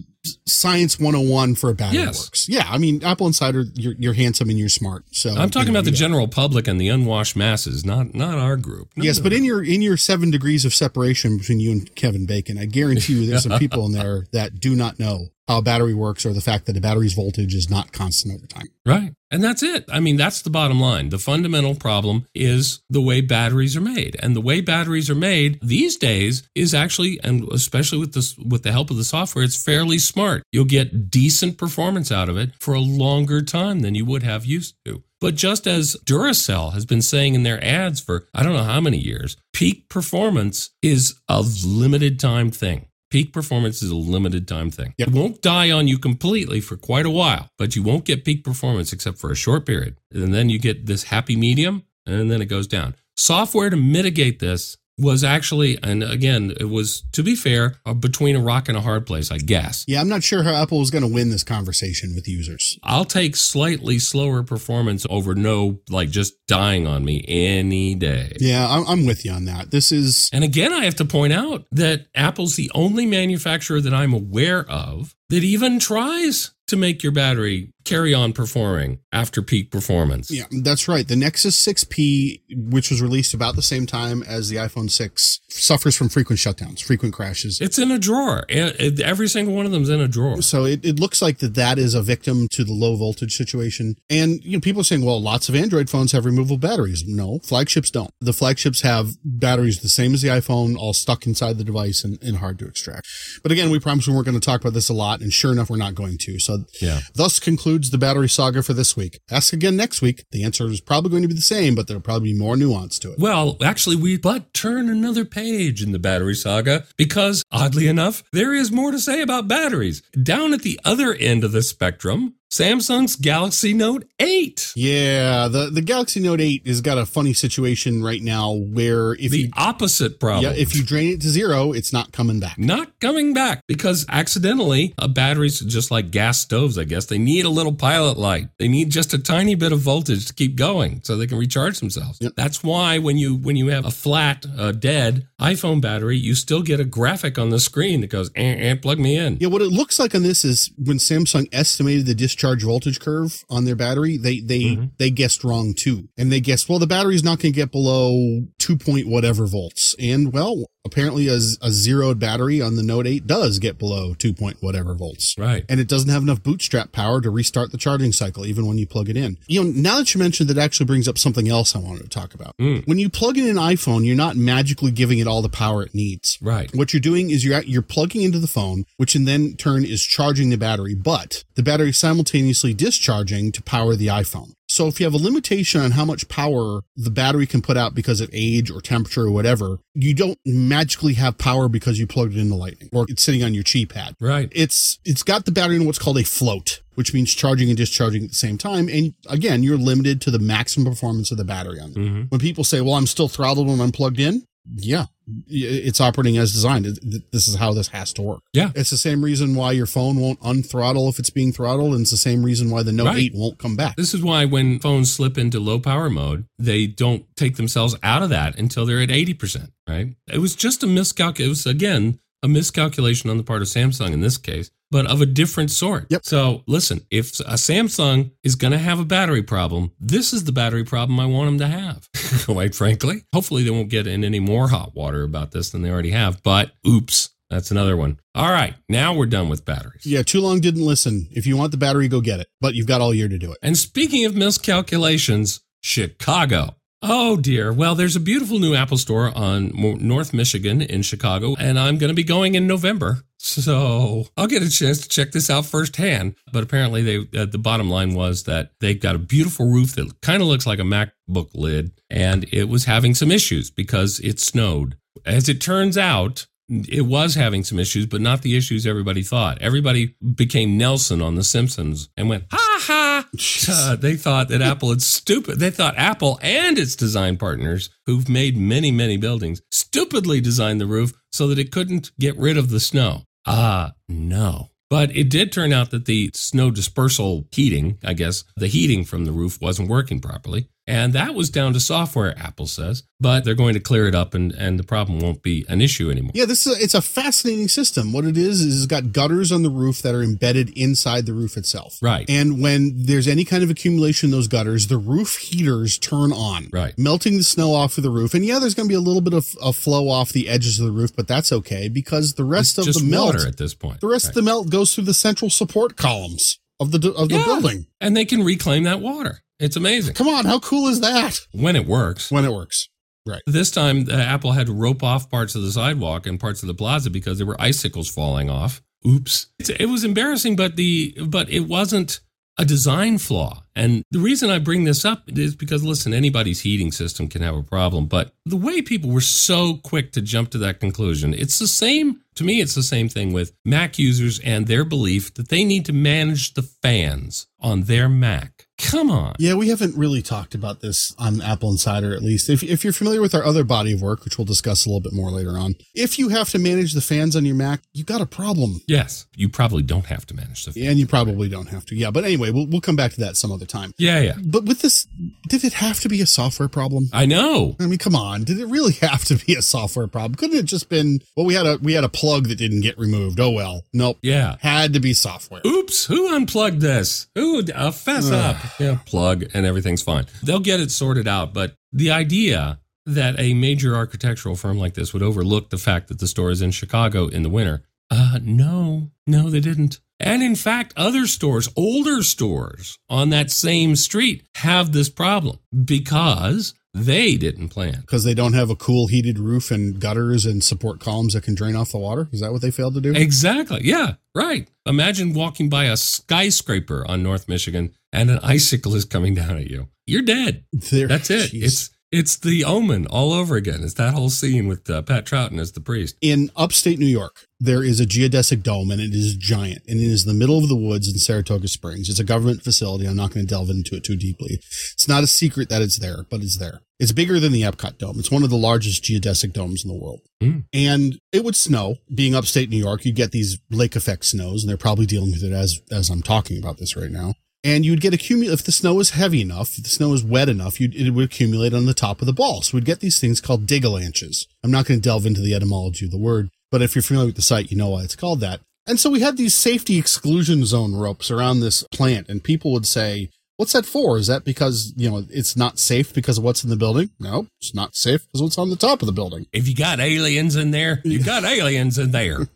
[SPEAKER 2] science 101 for a battery yes. works. Yeah, I mean, Apple Insider, you're, you're handsome and you're smart. So
[SPEAKER 1] I'm talking you know, about the general public and the unwashed masses, not not our group.
[SPEAKER 2] No, yes, no. but in your in your seven degrees of separation between you and Kevin Bacon, I guarantee you there's some people in there that do not know how a battery works or the fact that a battery's voltage is not constant over time.
[SPEAKER 1] Right. And that's it. I mean, that's the bottom line. The fundamental problem is the way batteries are made. And the way batteries are made these days is actually, and especially with this, with the help of the software, it's fairly smart. You'll get decent performance out of it for a longer time than you would have used to. But just as Duracell has been saying in their ads for I don't know how many years, peak performance is a limited time thing. Peak performance is a limited time thing. Yep. It won't die on you completely for quite a while, but you won't get peak performance except for a short period. And then you get this happy medium and then it goes down. Software to mitigate this was actually, and again, it was, to be fair, between a rock and a hard place, I guess.
[SPEAKER 2] Yeah, I'm not sure how Apple was going to win this conversation with users.
[SPEAKER 1] I'll take slightly slower performance over no, like just dying on me any day.
[SPEAKER 2] Yeah, I'm with you on that. This is.
[SPEAKER 1] And again, I have to point out that Apple's the only manufacturer that I'm aware of that even tries to make your battery carry on performing after peak performance.
[SPEAKER 2] Yeah, that's right. The Nexus 6P, which was released about the same time as the iPhone 6, suffers from frequent shutdowns, frequent crashes.
[SPEAKER 1] It's in a drawer. Every single one of them's in a drawer.
[SPEAKER 2] So it, it looks like that that is a victim to the low voltage situation. And you know, people are saying, well, lots of Android phones have removable batteries. No, flagships don't. The flagships have batteries the same as the iPhone, all stuck inside the device and, and hard to extract. But again, we promised we weren't going to talk about this a lot, and sure enough, we're not going to. So
[SPEAKER 1] yeah.
[SPEAKER 2] thus concludes the battery saga for this week. Ask again next week. The answer is probably going to be the same, but there'll probably be more nuance to it.
[SPEAKER 1] Well, actually, we but turn another page in the battery saga because, oddly enough, there is more to say about batteries. Down at the other end of the spectrum, Samsung's Galaxy Note 8.
[SPEAKER 2] Yeah, the, the Galaxy Note 8 has got a funny situation right now where if
[SPEAKER 1] the
[SPEAKER 2] you
[SPEAKER 1] opposite problem.
[SPEAKER 2] yeah, if you drain it to zero, it's not coming back.
[SPEAKER 1] not coming back because accidentally uh, batteries just like gas stoves i guess they need a little pilot light they need just a tiny bit of voltage to keep going so they can recharge themselves
[SPEAKER 2] Yep.
[SPEAKER 1] that's why when you when you have a flat uh, dead iphone battery you still get a graphic on the screen that goes eh, eh, plug me in
[SPEAKER 2] Yeah, what it looks like on this is when Samsung estimated the discharge voltage curve on their battery, they they
[SPEAKER 1] Mhm.
[SPEAKER 2] they guessed wrong too, and they guessed well the battery's not going to get below two point whatever volts, and well apparently a, a zeroed battery on the Note 8 does get below two point whatever volts.
[SPEAKER 1] right
[SPEAKER 2] And it doesn't have enough bootstrap power to restart the charging cycle, even when you plug it in. You know, now that you mentioned that actually brings up something else I wanted to talk about.
[SPEAKER 1] Mm.
[SPEAKER 2] When you plug in an iPhone, you're not magically giving it all the power it needs.
[SPEAKER 1] right
[SPEAKER 2] What you're doing is you're at, you're plugging into the phone, which in then turn is charging the battery, but the battery is simultaneously discharging to power the iPhone. So if you have a limitation on how much power the battery can put out because of age or temperature or whatever, you don't magically have power because you plugged it into lightning or it's sitting on your Qi pad.
[SPEAKER 1] right
[SPEAKER 2] It's it's got the battery in what's called a float, which means charging and discharging at the same time. And again, you're limited to the maximum performance of the battery on it.
[SPEAKER 1] hmm
[SPEAKER 2] When people say, "Well, I'm still throttled when I'm plugged in," yeah, it's operating as designed. This is how this has to work.
[SPEAKER 1] Yeah.
[SPEAKER 2] it's the same reason why your phone won't unthrottle if it's being throttled, and it's the same reason why the Note
[SPEAKER 1] Right.
[SPEAKER 2] 8 won't come back.
[SPEAKER 1] This is why when phones slip into low power mode, they don't take themselves out of that until they're at 80%, right? It was just a miscalculation. It was, again, a miscalculation on the part of Samsung in this case, but of a different sort.
[SPEAKER 2] Yep.
[SPEAKER 1] So listen, if a Samsung is going to have a battery problem, this is the battery problem I want them to have, quite frankly. Hopefully, they won't get in any more hot water about this than they already have, but oops. That's another one. All right, now we're done with batteries.
[SPEAKER 2] Yeah, too long didn't listen. If you want the battery, go get it. But you've got all year to do it.
[SPEAKER 1] And speaking of miscalculations, Chicago. Oh dear. Well, there's a beautiful new Apple store on North Michigan in Chicago, and I'm going to be going in November. So I'll get a chance to check this out firsthand. But apparently, they uh, the bottom line was that they've got a beautiful roof that kind of looks like a MacBook lid, and it was having some issues because it snowed. As it turns out, it was having some issues, but not the issues everybody thought. Everybody became Nelson on The Simpsons and went, ha ha. Uh, they thought that Apple is stupid. They thought Apple and its design partners, who've made many, many buildings, stupidly designed the roof so that it couldn't get rid of the snow. Ah, no. But it did turn out that the snow dispersal heating, I guess, the heating from the roof wasn't working properly. And that was down to software, Apple says. But they're going to clear it up and, and the problem won't be an issue anymore.
[SPEAKER 2] Yeah, this is a, it's a fascinating system. What it is is it's got gutters on the roof that are embedded inside the roof itself.
[SPEAKER 1] Right.
[SPEAKER 2] And when there's any kind of accumulation in those gutters, the roof heaters turn on,
[SPEAKER 1] Right.
[SPEAKER 2] melting the snow off of the roof. And yeah, there's going to be a little bit of a flow off the edges of the roof, but that's okay because the rest
[SPEAKER 1] It's
[SPEAKER 2] of the melt,
[SPEAKER 1] water at this point.
[SPEAKER 2] the rest
[SPEAKER 1] Right.
[SPEAKER 2] of the melt goes through the central support columns of the of the
[SPEAKER 1] Yeah.
[SPEAKER 2] building.
[SPEAKER 1] and they can reclaim that water. It's amazing
[SPEAKER 2] Come on, how cool is that?
[SPEAKER 1] when it works.
[SPEAKER 2] When it works. Right.
[SPEAKER 1] This time, uh, Apple had to rope off parts of the sidewalk and parts of the plaza because there were icicles falling off. Oops! It's, it was embarrassing, but the but it wasn't a design flaw. And the reason I bring this up is because listen, anybody's heating system can have a problem, but the way people were so quick to jump to that conclusion, it's the same. To me, it's the same thing with Mac users and their belief that they need to manage the fans on their Mac. Come on.
[SPEAKER 2] Yeah, we haven't really talked about this on Apple Insider, at least. If, if you're familiar with our other body of work, which we'll discuss a little bit more later on, if you have to manage the fans on your Mac, you got a problem.
[SPEAKER 1] Yes, you probably don't have to manage the fans.
[SPEAKER 2] And you probably don't have to. Yeah, but anyway, we'll, we'll come back to that some other time.
[SPEAKER 1] Yeah, yeah.
[SPEAKER 2] But with this, did it have to be a software problem?
[SPEAKER 1] I know.
[SPEAKER 2] I mean, come on. Did it really have to be a software problem? Couldn't it just been, well, we had a, we had a plug that didn't get removed. Oh, well. Nope.
[SPEAKER 1] Yeah.
[SPEAKER 2] Had to be software.
[SPEAKER 1] Oops, who unplugged this? Who uh, fess up? Yeah, plug and everything's fine. They'll get it sorted out, but the idea that a major architectural firm like this would overlook the fact that the store is in Chicago in the winter. Uh no. No, they didn't. And in fact, other stores, older stores on that same street have this problem because they didn't plan.
[SPEAKER 2] Because they don't have a cool heated roof and gutters and support columns that can drain off the water. Is that what they failed to do?
[SPEAKER 1] Exactly. Yeah, right. Imagine walking by a skyscraper on North Michigan and an icicle is coming down at you. You're dead.
[SPEAKER 2] There-
[SPEAKER 1] That's it.
[SPEAKER 2] Jeez.
[SPEAKER 1] It's It's the Omen all over again. It's that whole scene with uh, Pat Troughton as the priest.
[SPEAKER 2] In upstate New York, there is a geodesic dome and it is giant and it is in the middle of the woods in Saratoga Springs. It's a government facility. I'm not going to delve into it too deeply. It's not a secret that it's there, but it's there. It's bigger than the Epcot dome. It's one of the largest geodesic domes in the world.
[SPEAKER 1] Mm.
[SPEAKER 2] And it would snow. Being upstate New York, you get these lake effect snows and they're probably dealing with it as as I'm talking about this right now and you'd get accumulate if the snow is heavy enough, if the snow is wet enough, it would accumulate on the top of the ball. So we'd get these things called digalanches. I'm not going to delve into the etymology of the word, but if you're familiar with the site, you know why it's called that. And so we had these safety exclusion zone ropes around this plant, and people would say, What's that for? Is that because, you know, it's not safe because of what's in the building? No, it's not safe because what's on the top of the building.
[SPEAKER 1] If you got aliens in there, you got aliens in there.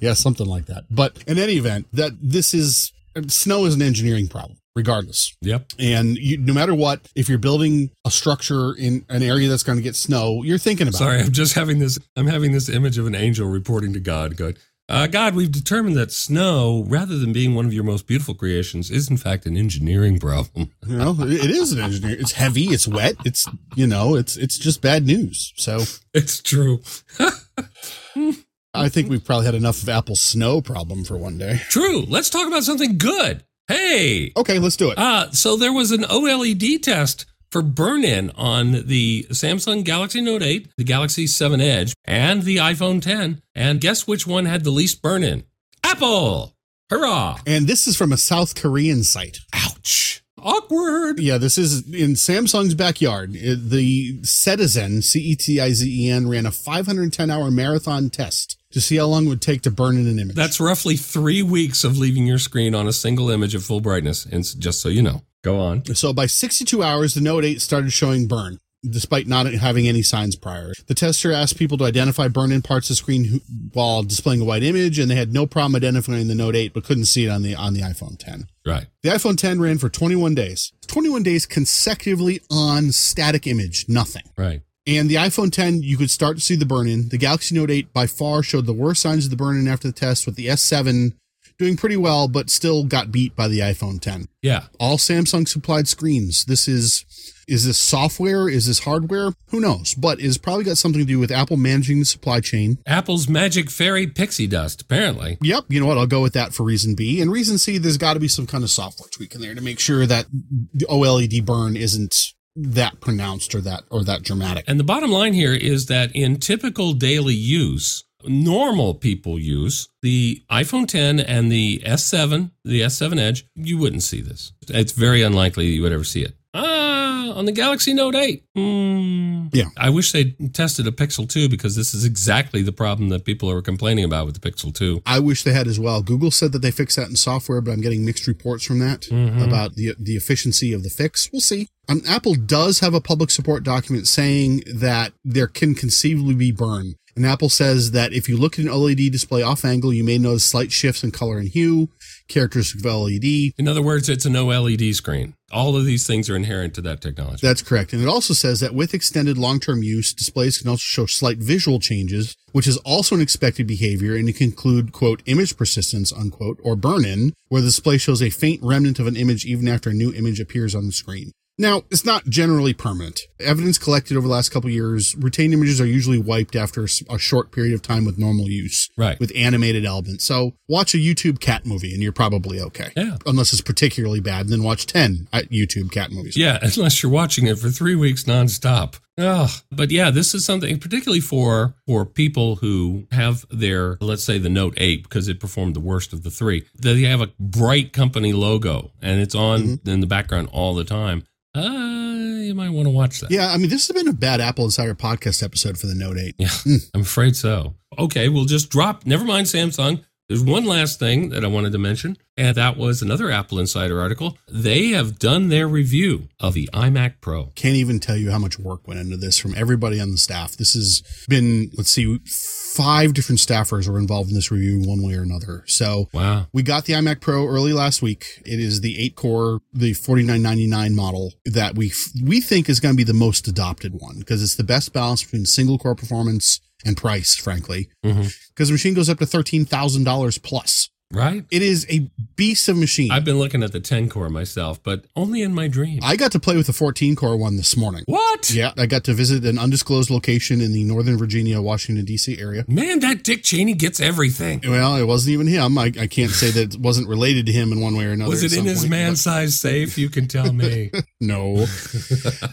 [SPEAKER 2] yeah, something like that. But in any event, that this is snow is an engineering problem regardless.
[SPEAKER 1] Yep.
[SPEAKER 2] And you, no matter what, if you're building a structure in an area that's going to get snow, you're thinking about
[SPEAKER 1] Sorry,
[SPEAKER 2] it.
[SPEAKER 1] I'm just having this I'm having this image of an angel reporting to God going, uh, God, we've determined that snow, rather than being one of your most beautiful creations, is in fact an engineering problem.
[SPEAKER 2] you know, it is an engineer. It's heavy. It's wet. It's you know, it's it's just bad news. So
[SPEAKER 1] it's true.
[SPEAKER 2] I think we've probably had enough of Apple's snow problem for one day.
[SPEAKER 1] True. Let's talk about something good. Hey.
[SPEAKER 2] Okay, let's do it.
[SPEAKER 1] Uh, so there was an OLED test for burn in on the Samsung Galaxy Note 8, the Galaxy 7 Edge, and the iPhone 10. And guess which one had the least burn in? Apple! Hurrah!
[SPEAKER 2] And this is from a South Korean site.
[SPEAKER 1] Ouch. Awkward.
[SPEAKER 2] Yeah, this is in Samsung's backyard. The Cetizen, C E T I Z E N, ran a 510 hour marathon test to see how long it would take to burn in an image.
[SPEAKER 1] That's roughly three weeks of leaving your screen on a single image at full brightness. And just so you know, go on.
[SPEAKER 2] So by 62 hours, the Note 8 started showing burn. Despite not having any signs prior, the tester asked people to identify burn-in parts of the screen while displaying a white image, and they had no problem identifying the Note 8, but couldn't see it on the on the iPhone 10.
[SPEAKER 1] Right.
[SPEAKER 2] The iPhone 10 ran for 21 days. 21 days consecutively on static image, nothing.
[SPEAKER 1] Right.
[SPEAKER 2] And the iPhone 10, you could start to see the burn in. The Galaxy Note 8 by far showed the worst signs of the burn in after the test, with the S7 doing pretty well, but still got beat by the iPhone 10.
[SPEAKER 1] Yeah.
[SPEAKER 2] All Samsung supplied screens. This is, is this software? Is this hardware? Who knows? But it's probably got something to do with Apple managing the supply chain.
[SPEAKER 1] Apple's magic fairy pixie dust, apparently.
[SPEAKER 2] Yep. You know what? I'll go with that for reason B. And reason C, there's got to be some kind of software tweak in there to make sure that the OLED burn isn't that pronounced or that or that dramatic.
[SPEAKER 1] And the bottom line here is that in typical daily use, normal people use the iPhone 10 and the S7, the S7 Edge, you wouldn't see this. It's very unlikely you would ever see it. On the Galaxy Note 8. Mm.
[SPEAKER 2] Yeah.
[SPEAKER 1] I wish they tested a Pixel 2 because this is exactly the problem that people are complaining about with the Pixel 2.
[SPEAKER 2] I wish they had as well. Google said that they fixed that in software, but I'm getting mixed reports from that
[SPEAKER 1] Mhm.
[SPEAKER 2] about the the efficiency of the fix. We'll see. Um, Apple does have a public support document saying that there can conceivably be burn. And Apple says that if you look at an OLED display off angle, you may notice slight shifts in color and hue, characteristic of LED.
[SPEAKER 1] In other words, it's an OLED screen. All of these things are inherent to that technology.
[SPEAKER 2] That's correct. And it also says that with extended long-term use, displays can also show slight visual changes, which is also an expected behavior and it can include, quote, image persistence, unquote, or burn-in, where the display shows a faint remnant of an image even after a new image appears on the screen. Now, it's not generally permanent. Evidence collected over the last couple years, retained images are usually wiped after a short period of time with normal use.
[SPEAKER 1] Right.
[SPEAKER 2] With animated elements. So watch a YouTube cat movie and you're probably okay.
[SPEAKER 1] Yeah.
[SPEAKER 2] Unless it's particularly bad, then watch 10 YouTube cat movies.
[SPEAKER 1] Yeah, unless you're watching it for three weeks nonstop. Oh, but yeah, this is something particularly for for people who have their let's say the Note 8 because it performed the worst of the three. They have a bright company logo and it's on
[SPEAKER 2] Mm-hmm.
[SPEAKER 1] in the background all the time. Uh, you might want to watch that.
[SPEAKER 2] Yeah, I mean, this has been a bad Apple Insider podcast episode for the Note 8.
[SPEAKER 1] Yeah, I'm afraid so. Okay, we'll just drop. Never mind Samsung. There's one last thing that I wanted to mention, and that was another Apple Insider article. They have done their review of the iMac Pro.
[SPEAKER 2] Can't even tell you how much work went into this from everybody on the staff. This has been, let's see, five different staffers were involved in this review one way or another. So
[SPEAKER 1] Wow.
[SPEAKER 2] we got the iMac Pro early last week. It is the eight core, the 4999 model that we, we think is going to be the most adopted one because it's the best balance between single core performance and price, frankly,
[SPEAKER 1] mm-hmm.
[SPEAKER 2] because the machine goes up to $13,000 plus.
[SPEAKER 1] Right?
[SPEAKER 2] It is a beast of machine.
[SPEAKER 1] I've been looking at the 10 core myself, but only in my dream.
[SPEAKER 2] I got to play with the 14 core one this morning.
[SPEAKER 1] what?
[SPEAKER 2] Yeah, I got to visit an undisclosed location in the Northern Virginia, Washington, D.C. area.
[SPEAKER 1] Man, that Dick Cheney gets everything.
[SPEAKER 2] Well, it wasn't even him. I, I can't say that it wasn't related to him in one way or another.
[SPEAKER 1] Was it in his
[SPEAKER 2] point,
[SPEAKER 1] man
[SPEAKER 2] but
[SPEAKER 1] size safe? You can tell me.
[SPEAKER 2] No.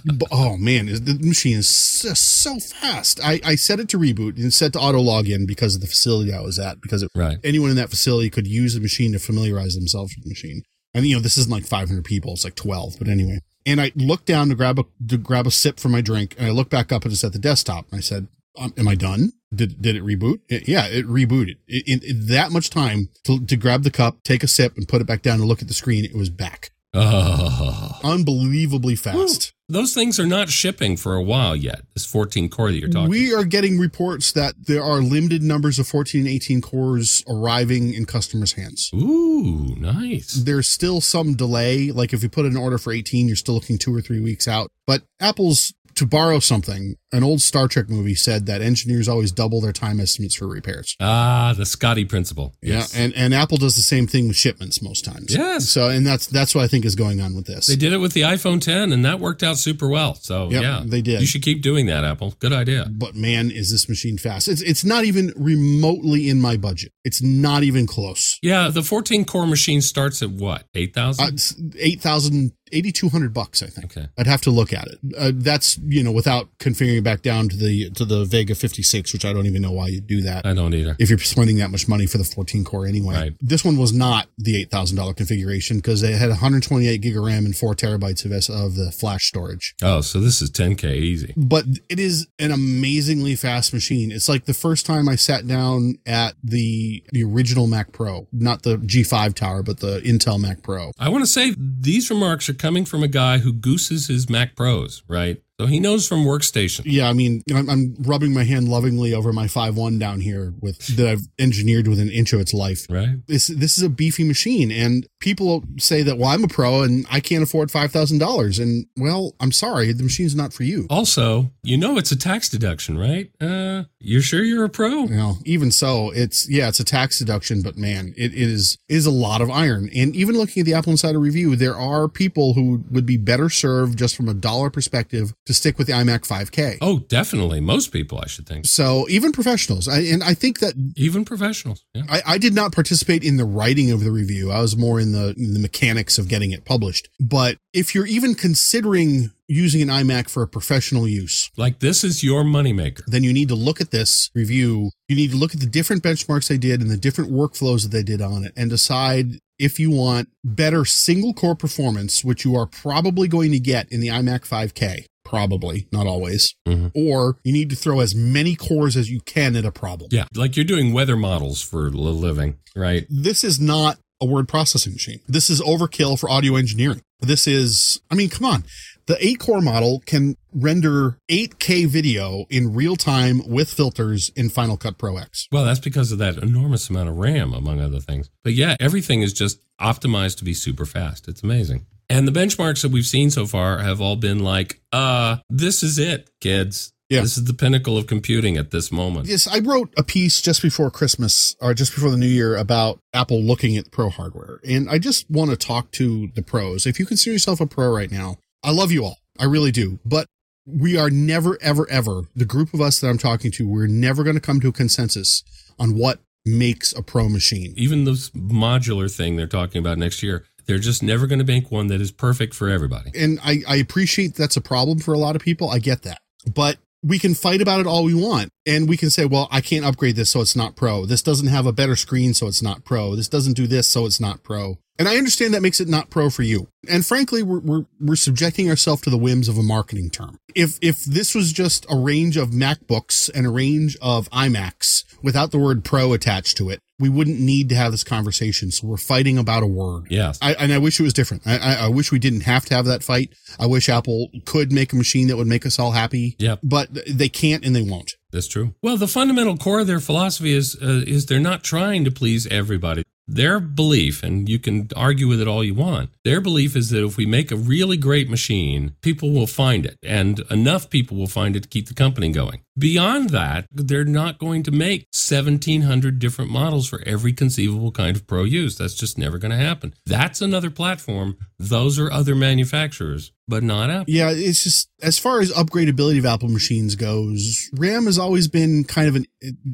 [SPEAKER 2] But- oh, man. The machine is so, so fast. I, I set it to reboot and set to auto login because of the facility I was at, because it,
[SPEAKER 1] right.
[SPEAKER 2] anyone in that facility could use the machine to familiarize themselves with the machine. And, you know, this isn't like 500 people. It's like 12, but anyway. And I looked down to grab a, to grab a sip for my drink and I looked back up and it's at the desktop. And I said, um, am I done? Did, did it reboot? It- yeah, it rebooted. In that much time to, to grab the cup, take a sip and put it back down and look at the screen. It was back.
[SPEAKER 1] Oh.
[SPEAKER 2] Unbelievably fast.
[SPEAKER 1] Those things are not shipping for a while yet. This 14 core that you're talking.
[SPEAKER 2] We are getting reports that there are limited numbers of 14 and 18 cores arriving in customers' hands.
[SPEAKER 1] Ooh, nice.
[SPEAKER 2] There's still some delay. Like if you put in an order for 18, you're still looking two or three weeks out. But Apple's, to borrow something, an old Star Trek movie said that engineers always double their time estimates for repairs.
[SPEAKER 1] Ah, the Scotty principle. Yes.
[SPEAKER 2] Yeah, and, and Apple does the same thing with shipments most times.
[SPEAKER 1] Yes.
[SPEAKER 2] So, and that's that's what I think is going on with this.
[SPEAKER 1] They did it with the iPhone 10 and that worked out super well. So,
[SPEAKER 2] Yep,
[SPEAKER 1] yeah.
[SPEAKER 2] they did.
[SPEAKER 1] You should keep doing that, Apple. Good idea.
[SPEAKER 2] but man, is this machine fast? It's it's not even remotely in my budget. It's not even close.
[SPEAKER 1] Yeah, the 14 core machine starts at what? 8,000?
[SPEAKER 2] Uh, it's 8,000, 8,200 bucks, I think.
[SPEAKER 1] okay.
[SPEAKER 2] I'd have to look at it. Uh, that's, you know, without configuring back down to the, to the Vega 56, which I don't even know why you do that.
[SPEAKER 1] I don't either.
[SPEAKER 2] if you're spending that much money for the 14 core anyway.
[SPEAKER 1] Right.
[SPEAKER 2] This one was not the $8,000 configuration because they had 128 gig of RAM and four terabytes of, S- of the flash storage.
[SPEAKER 1] Oh, so this is 10K easy.
[SPEAKER 2] But it is an amazingly fast machine. It's like the first time I sat down at the, the original Mac Pro, not the G5 tower, but the Intel Mac Pro.
[SPEAKER 1] I want to say these remarks are coming from a guy who gooses his Mac Pros, right? So he knows from workstation.
[SPEAKER 2] Yeah, I mean, I'm, I'm rubbing my hand lovingly over my 5.1 down here with that I've engineered with an inch of its life.
[SPEAKER 1] Right?
[SPEAKER 2] This this is a beefy machine, and people say that well, I'm a pro and I can't afford five thousand dollars, and well, I'm sorry, the machine's not for you.
[SPEAKER 1] Also, you know it's a tax deduction, right? Uh, you're sure you're a pro?
[SPEAKER 2] You know, even so, it's yeah, it's a tax deduction, but man, it is is a lot of iron. And even looking at the Apple Insider review, there are people who would be better served just from a dollar perspective to stick with the iMac 5K.
[SPEAKER 1] Oh, definitely. Most people, I should think.
[SPEAKER 2] So even professionals, I, and I think that
[SPEAKER 1] Even professionals. Yeah.
[SPEAKER 2] I, I did not participate in the writing of the review. I was more in the in the mechanics of getting it published. But if you're even considering using an iMac for a professional use,
[SPEAKER 1] Like this is your moneymaker.
[SPEAKER 2] then you need to look at this review. You need to look at the different benchmarks they did and the different workflows that they did on it and decide if you want better single core performance, which you are probably going to get in the iMac 5K. Probably, not always.
[SPEAKER 1] Mhm.
[SPEAKER 2] Or you need to throw as many cores as you can at a problem.
[SPEAKER 1] Yeah. Like you're doing weather models for a living, right?
[SPEAKER 2] this is not a word processing machine. This is overkill for audio engineering. This is, I mean, come on. The eight core model can render 8K video in real time with filters in Final Cut Pro X.
[SPEAKER 1] Well, that's because of that enormous amount of RAM, among other things. But yeah, everything is just optimized to be super fast. It's amazing. And the benchmarks that we've seen so far have all been like, uh, this is it, kids.
[SPEAKER 2] Yeah.
[SPEAKER 1] This is the pinnacle of computing at this moment.
[SPEAKER 2] Yes, I wrote a piece just before Christmas or just before the new year about Apple looking at pro hardware. And I just want to talk to the pros. If you consider yourself a pro right now, I love you all. I really do. But we are never, ever, ever, the group of us that I'm talking to, we're never going to come to a consensus on what makes a pro machine.
[SPEAKER 1] Even this modular thing they're talking about next year, they're just never going to make one that is perfect for everybody.
[SPEAKER 2] And I, I appreciate that's a problem for a lot of people. I get that. But we can fight about it all we want. And we can say, well, I can't upgrade this, so it's not pro. This doesn't have a better screen, so it's not pro. This doesn't do this, so it's not pro. And I understand that makes it not pro for you. And frankly, we're, we're, we're subjecting ourselves to the whims of a marketing term. If, if this was just a range of MacBooks and a range of iMacs without the word pro attached to it, we wouldn't need to have this conversation. So we're fighting about a word.
[SPEAKER 1] Yes.
[SPEAKER 2] I, and I wish it was different. I, I, I wish we didn't have to have that fight. I wish Apple could make a machine that would make us all happy.
[SPEAKER 1] Yep.
[SPEAKER 2] But they can't and they won't.
[SPEAKER 1] That's true. Well, the fundamental core of their philosophy is uh, is they're not trying to please everybody. Their belief, and you can argue with it all you want, their belief is that if we make a really great machine, people will find it, and enough people will find it to keep the company going. Beyond that, they're not going to make 1,700 different models for every conceivable kind of pro use. That's just never going to happen. That's another platform. Those are other manufacturers, but not Apple.
[SPEAKER 2] Yeah, it's just as far as upgradability of Apple machines goes, RAM has always been kind of an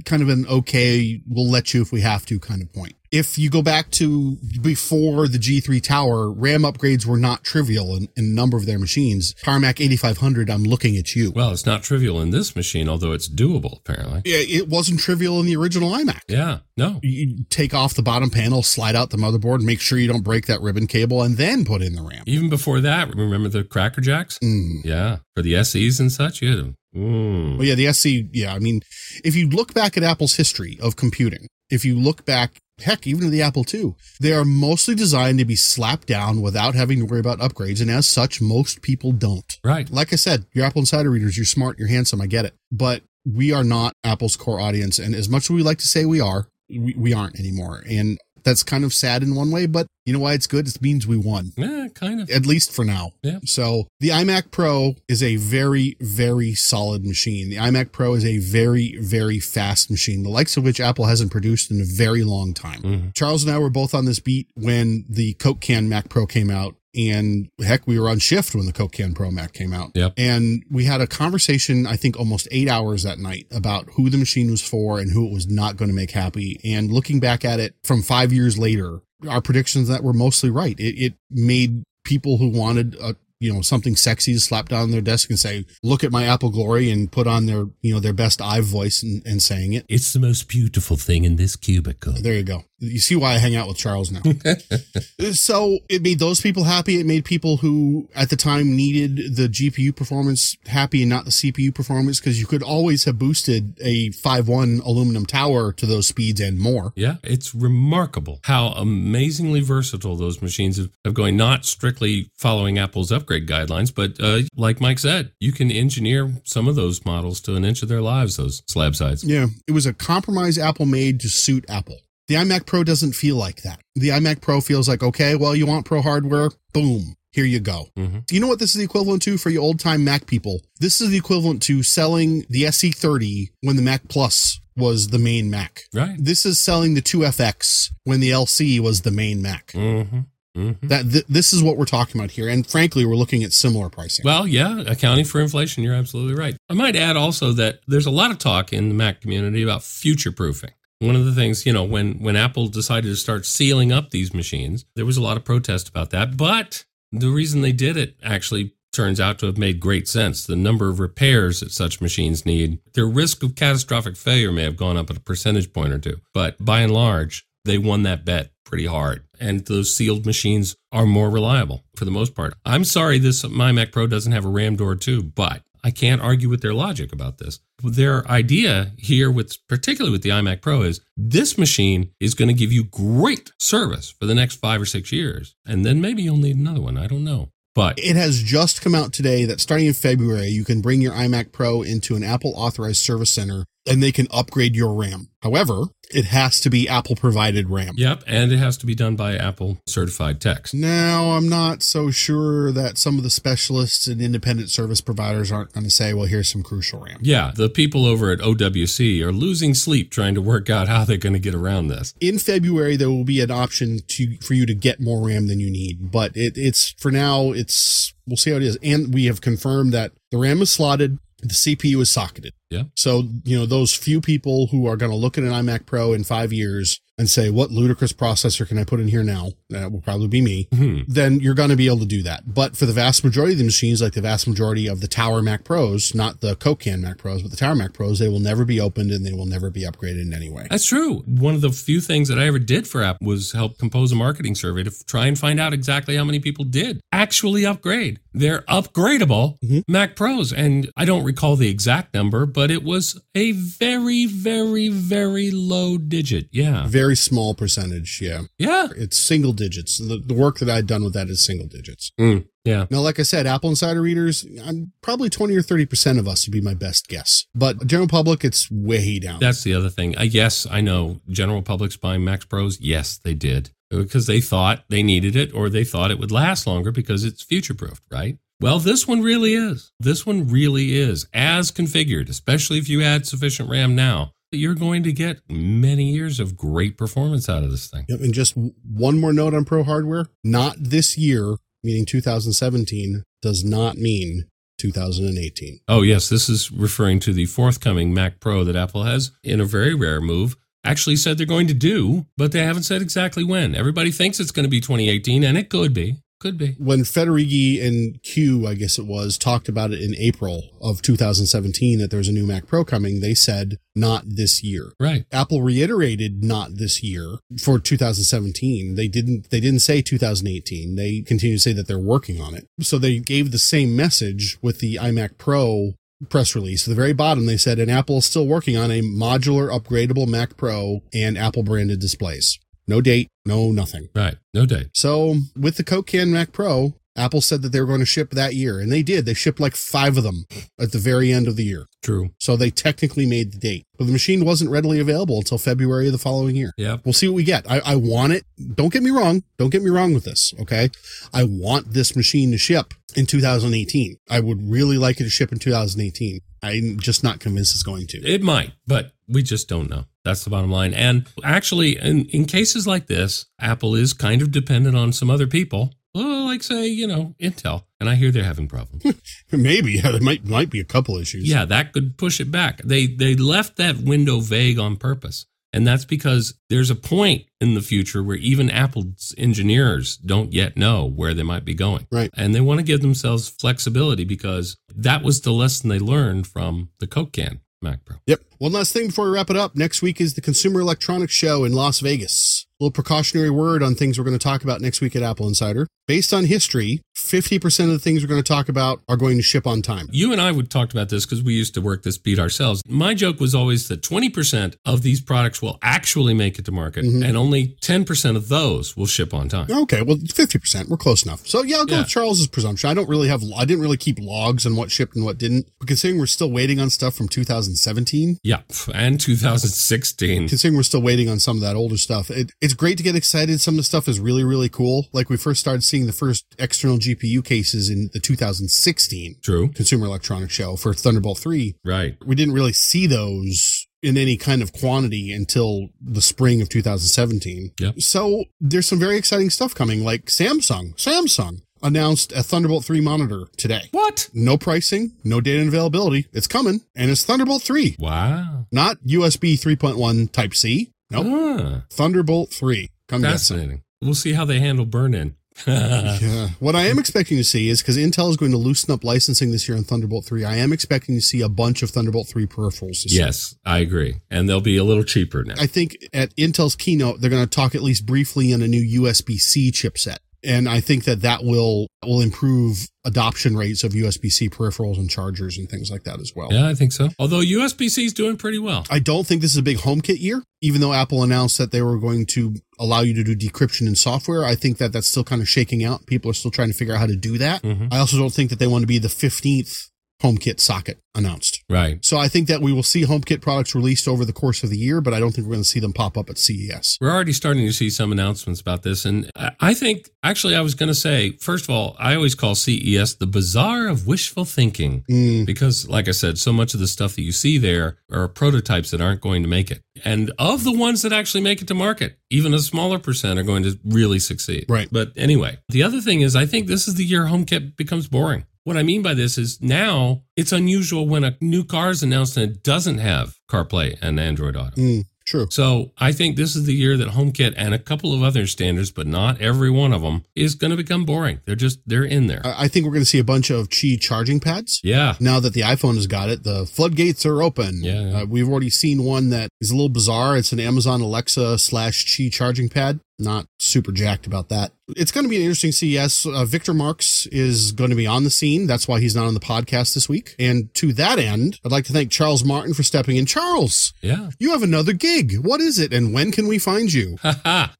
[SPEAKER 2] kind of an okay, we'll let you if we have to kind of point. If you go back to before the G3 Tower, RAM upgrades were not trivial in, in a number of their machines. PowerMac 8500, I'm looking at you.
[SPEAKER 1] Well, it's not trivial in this machine, although it's doable, apparently.
[SPEAKER 2] Yeah, it wasn't trivial in the original iMac.
[SPEAKER 1] Yeah, no.
[SPEAKER 2] You take off the bottom panel, slide out the motherboard, make sure you don't break that ribbon cable, and then put in the RAM.
[SPEAKER 1] Even before that, remember the Cracker Jacks?
[SPEAKER 2] Mm.
[SPEAKER 1] Yeah, for the SEs and such, you had them. Mm.
[SPEAKER 2] Well, yeah, the SC, yeah. I mean, if you look back at Apple's history of computing, if you look back, heck, even the Apple II, they are mostly designed to be slapped down without having to worry about upgrades. And as such, most people don't.
[SPEAKER 1] Right.
[SPEAKER 2] Like I said, you're Apple Insider readers, you're smart, you're handsome, I get it. But we are not Apple's core audience. And as much as we like to say we are, we, we aren't anymore. And that's kind of sad in one way, but you know why it's good? It means we won.
[SPEAKER 1] Yeah, kind of.
[SPEAKER 2] At least for now.
[SPEAKER 1] Yeah.
[SPEAKER 2] So the iMac Pro is a very, very solid machine. The iMac Pro is a very, very fast machine, the likes of which Apple hasn't produced in a very long time.
[SPEAKER 1] Mm-hmm.
[SPEAKER 2] Charles and I were both on this beat when the Coke Can Mac Pro came out. And heck, we were on shift when the Coke Can Pro Mac came out.
[SPEAKER 1] Yep.
[SPEAKER 2] And we had a conversation, I think almost eight hours that night about who the machine was for and who it was not going to make happy. And looking back at it from five years later, our predictions that were mostly right. It, it made people who wanted a, you know, something sexy to slap down their desk and say, look at my Apple glory and put on their, you know, their best I voice and, and saying it.
[SPEAKER 1] It's the most beautiful thing in this cubicle.
[SPEAKER 2] There you go. You see why I hang out with Charles now. so it made those people happy. It made people who at the time needed the GPU performance happy and not the CPU performance because you could always have boosted a 5.1 aluminum tower to those speeds and more.
[SPEAKER 1] Yeah, it's remarkable how amazingly versatile those machines have, going, not strictly following Apple's upgrade guidelines, but uh, like Mike said, you can engineer some of those models to an inch of their lives, those slab sides.
[SPEAKER 2] Yeah. It was a compromise Apple made to suit Apple. The iMac Pro doesn't feel like that. The iMac Pro feels like, okay, well, you want pro hardware? Boom. Here you go.
[SPEAKER 1] Mm-hmm.
[SPEAKER 2] You know what this is the equivalent to for you old time Mac people? This is the equivalent to selling the SE30 when the Mac Plus was the main Mac.
[SPEAKER 1] Right.
[SPEAKER 2] This is selling the 2FX when the LC was the main Mac.
[SPEAKER 1] Mm-hmm. Mm-hmm.
[SPEAKER 2] That th- this is what we're talking about here, and frankly, we're looking at similar pricing.
[SPEAKER 1] Well, yeah, accounting for inflation, you're absolutely right. I might add also that there's a lot of talk in the Mac community about future proofing. One of the things, you know, when when Apple decided to start sealing up these machines, there was a lot of protest about that. But the reason they did it actually turns out to have made great sense. The number of repairs that such machines need, their risk of catastrophic failure may have gone up at a percentage point or two. But by and large, they won that bet pretty hard. And those sealed machines are more reliable for the most part. I'm sorry this my Mac Pro doesn't have a RAM door too, but I can't argue with their logic about this. Their idea here with particularly with the iMac Pro is this machine is going to give you great service for the next 5 or 6 years. And then maybe you'll need another one, I don't know. But
[SPEAKER 2] it has just come out today that starting in February, you can bring your iMac Pro into an Apple authorized service center and they can upgrade your RAM. However, it has to be Apple provided RAM.
[SPEAKER 1] Yep, and it has to be done by Apple certified techs.
[SPEAKER 2] Now, I'm not so sure that some of the specialists and independent service providers aren't going to say, well, here's some crucial RAM.
[SPEAKER 1] Yeah, the people over at OWC are losing sleep trying to work out how they're going to get around this.
[SPEAKER 2] In February, there will be an option to for you to get more RAM than you need, but it, it's for now, it's we'll see how it is. And we have confirmed that the RAM is slotted, the CPU is socketed.
[SPEAKER 1] Yeah.
[SPEAKER 2] So, you know, those few people who are going to look at an iMac Pro in five years and say, what ludicrous processor can I put in here now? That will probably be me.
[SPEAKER 1] Hmm.
[SPEAKER 2] Then you're going to be able to do that. But for the vast majority of the machines, like the vast majority of the Tower Mac Pros, not the Coke Can Mac Pros, but the Tower Mac Pros, they will never be opened and they will never be upgraded in any way.
[SPEAKER 1] That's true. One of the few things that I ever did for Apple was help compose a marketing survey to try and find out exactly how many people did actually upgrade. They're upgradable
[SPEAKER 2] Mhm.
[SPEAKER 1] Mac Pros. And I don't recall the exact number, but it was a very, very, very low digit. Yeah.
[SPEAKER 2] Very small percentage. Yeah.
[SPEAKER 1] Yeah.
[SPEAKER 2] It's single digits. The, the work that I'd done with that is single digits.
[SPEAKER 1] Mm, yeah.
[SPEAKER 2] Now, like I said, Apple Insider readers, I'm probably 20 or 30% of us would be my best guess. But general public, it's way down.
[SPEAKER 1] That's the other thing. Uh, yes, I know general public's buying Mac Pros. Yes, they did because they thought they needed it or they thought it would last longer because it's future proofed, right? Well, this one really is. This one really is as configured, especially if you add sufficient RAM now. You're going to get many years of great performance out of this thing.
[SPEAKER 2] Yep, and just one more note on pro hardware. Not this year, meaning 2017, does not mean 2018.
[SPEAKER 1] Oh, yes. This is referring to the forthcoming Mac Pro that Apple has, in a very rare move, actually said they're going to do, but they haven't said exactly when. Everybody thinks it's going to be 2018, and it could be. Could be.
[SPEAKER 2] When Federighi and Q, I guess it was, talked about it in April of 2017 that there's a new Mac Pro coming, they said not this year.
[SPEAKER 1] Right.
[SPEAKER 2] Apple reiterated not this year for 2017. They didn't they didn't say 2018. They continue to say that they're working on it. So they gave the same message with the iMac Pro press release. At the very bottom, they said, and Apple is still working on a modular upgradable Mac Pro and Apple branded displays. No date, no nothing.
[SPEAKER 1] Right. No date.
[SPEAKER 2] So with the Coke Can Mac Pro, Apple said that they were going to ship that year, and they did. They shipped like five of them at the very end of the year.
[SPEAKER 1] True.
[SPEAKER 2] So they technically made the date. But the machine wasn't readily available until February of the following year.
[SPEAKER 1] Yeah.
[SPEAKER 2] We'll see what we get. I, I want it. Don't get me wrong. Don't get me wrong with this. Okay. I want this machine to ship in 2018. I would really like it to ship in 2018. I'm just not convinced it's going to.
[SPEAKER 1] It might, but we just don't know. That's the bottom line. And actually, in, in cases like this, Apple is kind of dependent on some other people. Well, like say, you know, Intel. And I hear they're having problems.
[SPEAKER 2] Maybe. Yeah, there might might be a couple issues.
[SPEAKER 1] yeah, that could push it back. They they left that window vague on purpose. And that's because there's a point in the future where even Apple's engineers don't yet know where they might be going.
[SPEAKER 2] Right.
[SPEAKER 1] And they want to give themselves flexibility because that was the lesson they learned from the Coke can Mac Pro.
[SPEAKER 2] Yep. One last thing before we wrap it up. Next week is the Consumer Electronics Show in Las Vegas. Little precautionary word on things we're going to talk about next week at Apple Insider. Based on history, 50% of the things we're going to talk about are going to ship on time.
[SPEAKER 1] You and I would talked about this because we used to work this beat ourselves. My joke was always that 20% of these products will actually make it to market
[SPEAKER 2] Mhm.
[SPEAKER 1] and only 10% of those will ship on time.
[SPEAKER 2] Okay, well, 50%. We're close enough. So, yeah, I'll go
[SPEAKER 1] Yeah.
[SPEAKER 2] with Charles's presumption. I don't really have, I didn't really keep logs on what shipped and what didn't. But considering we're still waiting on stuff from 2017,
[SPEAKER 1] Yeah. And 2016.
[SPEAKER 2] considering we're still waiting on some of that older stuff, it, it's great to get excited. Some of the stuff is really, really cool. Like we first started seeing the first external GPU cases in the 2016
[SPEAKER 1] True.
[SPEAKER 2] Consumer Electronics Show for Thunderbolt 3.
[SPEAKER 1] Right.
[SPEAKER 2] We didn't really see those in any kind of quantity until the spring of 2017.
[SPEAKER 1] Yep.
[SPEAKER 2] So there's some very exciting stuff coming, like Samsung. Samsung announced a Thunderbolt 3 monitor today.
[SPEAKER 1] What?
[SPEAKER 2] No pricing, no data and availability. It's coming, and it's Thunderbolt 3,
[SPEAKER 1] Wow.
[SPEAKER 2] not USB 3.1 Type C. Nope.
[SPEAKER 1] Ah,
[SPEAKER 2] Thunderbolt 3. Come
[SPEAKER 1] fascinating. We'll see how they handle burn in.
[SPEAKER 2] Yeah. What I am expecting to see is because Intel is going to loosen up licensing this year on Thunderbolt 3, I am expecting to see a bunch of Thunderbolt 3 peripherals this year.
[SPEAKER 1] yes, I agree. And they'll be a little cheaper now.
[SPEAKER 2] I think at Intel's keynote, they're going to talk at least briefly on a new USB C chipset. And I think that that will, will improve adoption rates of USB C peripherals and chargers and things like that as well.
[SPEAKER 1] Yeah, I think so. Although USB C is doing pretty well.
[SPEAKER 2] I don't think this is a big HomeKit year, even though Apple announced that they were going to allow you to do decryption in software. I think that that's still kind of shaking out. People are still trying to figure out how to do that.
[SPEAKER 1] Mhm.
[SPEAKER 2] I also don't think that they want to be the 15th HomeKit socket announced.
[SPEAKER 1] Right.
[SPEAKER 2] So I think that we will see HomeKit products released over the course of the year, but I don't think we're going to see them pop up at CES.
[SPEAKER 1] We're already starting to see some announcements about this. And I- I think, actually, I was going to say, first of all, I always call CES the bazaar of wishful thinking.
[SPEAKER 2] Mm,
[SPEAKER 1] Because, like I said, so much of the stuff that you see there are prototypes that aren't going to make it. And of the ones that actually make it to market, even a smaller percent are going to really succeed.
[SPEAKER 2] Right.
[SPEAKER 1] But anyway, the other thing is, I think this is the year HomeKit becomes boring. What I mean by this is now it's unusual when a new car is announced and it doesn't have CarPlay and Android Auto.
[SPEAKER 2] mm, true.
[SPEAKER 1] So I think this is the year that HomeKit and a couple of other standards, but not every one of them, is going to become boring. They're just they're in there.
[SPEAKER 2] I think we're going to see a bunch of Qi charging pads.
[SPEAKER 1] yeah.
[SPEAKER 2] Now that the iPhone has got it, the floodgates are open.
[SPEAKER 1] Yeah, yeah.
[SPEAKER 2] Uh, we've already seen one that is a little bizarre. It's an Amazon Alexa slash Qi charging pad. Not super jacked about that. It's going to be an interesting CES. Uh, Victor Marks is going to be on the scene. That's why he's not on the podcast this week. And to that end, I'd like to thank Charles Martin for stepping in. Charles,
[SPEAKER 1] Yeah.
[SPEAKER 2] you have another gig. What is it and when can we find you?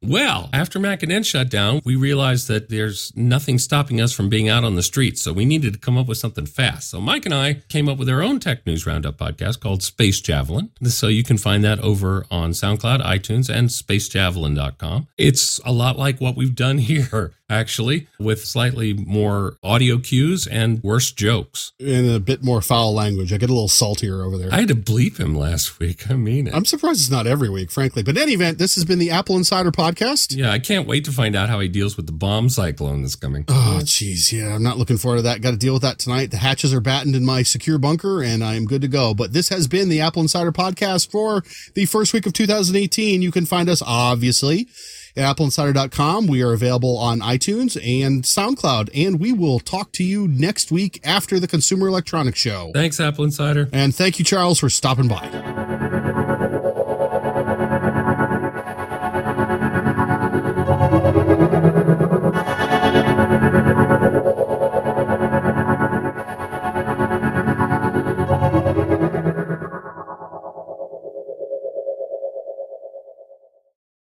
[SPEAKER 1] Well, after MacNN shut down, we realized that there's nothing stopping us from being out on the streets. So we needed to come up with something fast. So Mike and I came up with our own Tech News Roundup podcast called Space Javelin. So you can find that over on SoundCloud, iTunes, and spacejavelin.com. It's a lot like what we've done here. actually, with slightly more audio cues and worse jokes.
[SPEAKER 2] In a bit more foul language. I get a little saltier over there.
[SPEAKER 1] I had to bleep him last week. I mean it.
[SPEAKER 2] I'm surprised it's not every week, frankly. But in any event, this has been the Apple Insider Podcast.
[SPEAKER 1] Yeah, I can't wait to find out how he deals with the bomb cyclone that's coming.
[SPEAKER 2] Oh, jeez. Yeah, I'm not looking forward to that. Got to deal with that tonight. The hatches are battened in my secure bunker, and I am good to go. But this has been the Apple Insider Podcast for the first week of 2018. You can find us, obviously, at appleinsider.com. We are available on iTunes and SoundCloud. And we will talk to you next week after the Consumer Electronics Show.
[SPEAKER 1] Thanks, Apple Insider.
[SPEAKER 2] And thank you, Charles, for stopping by.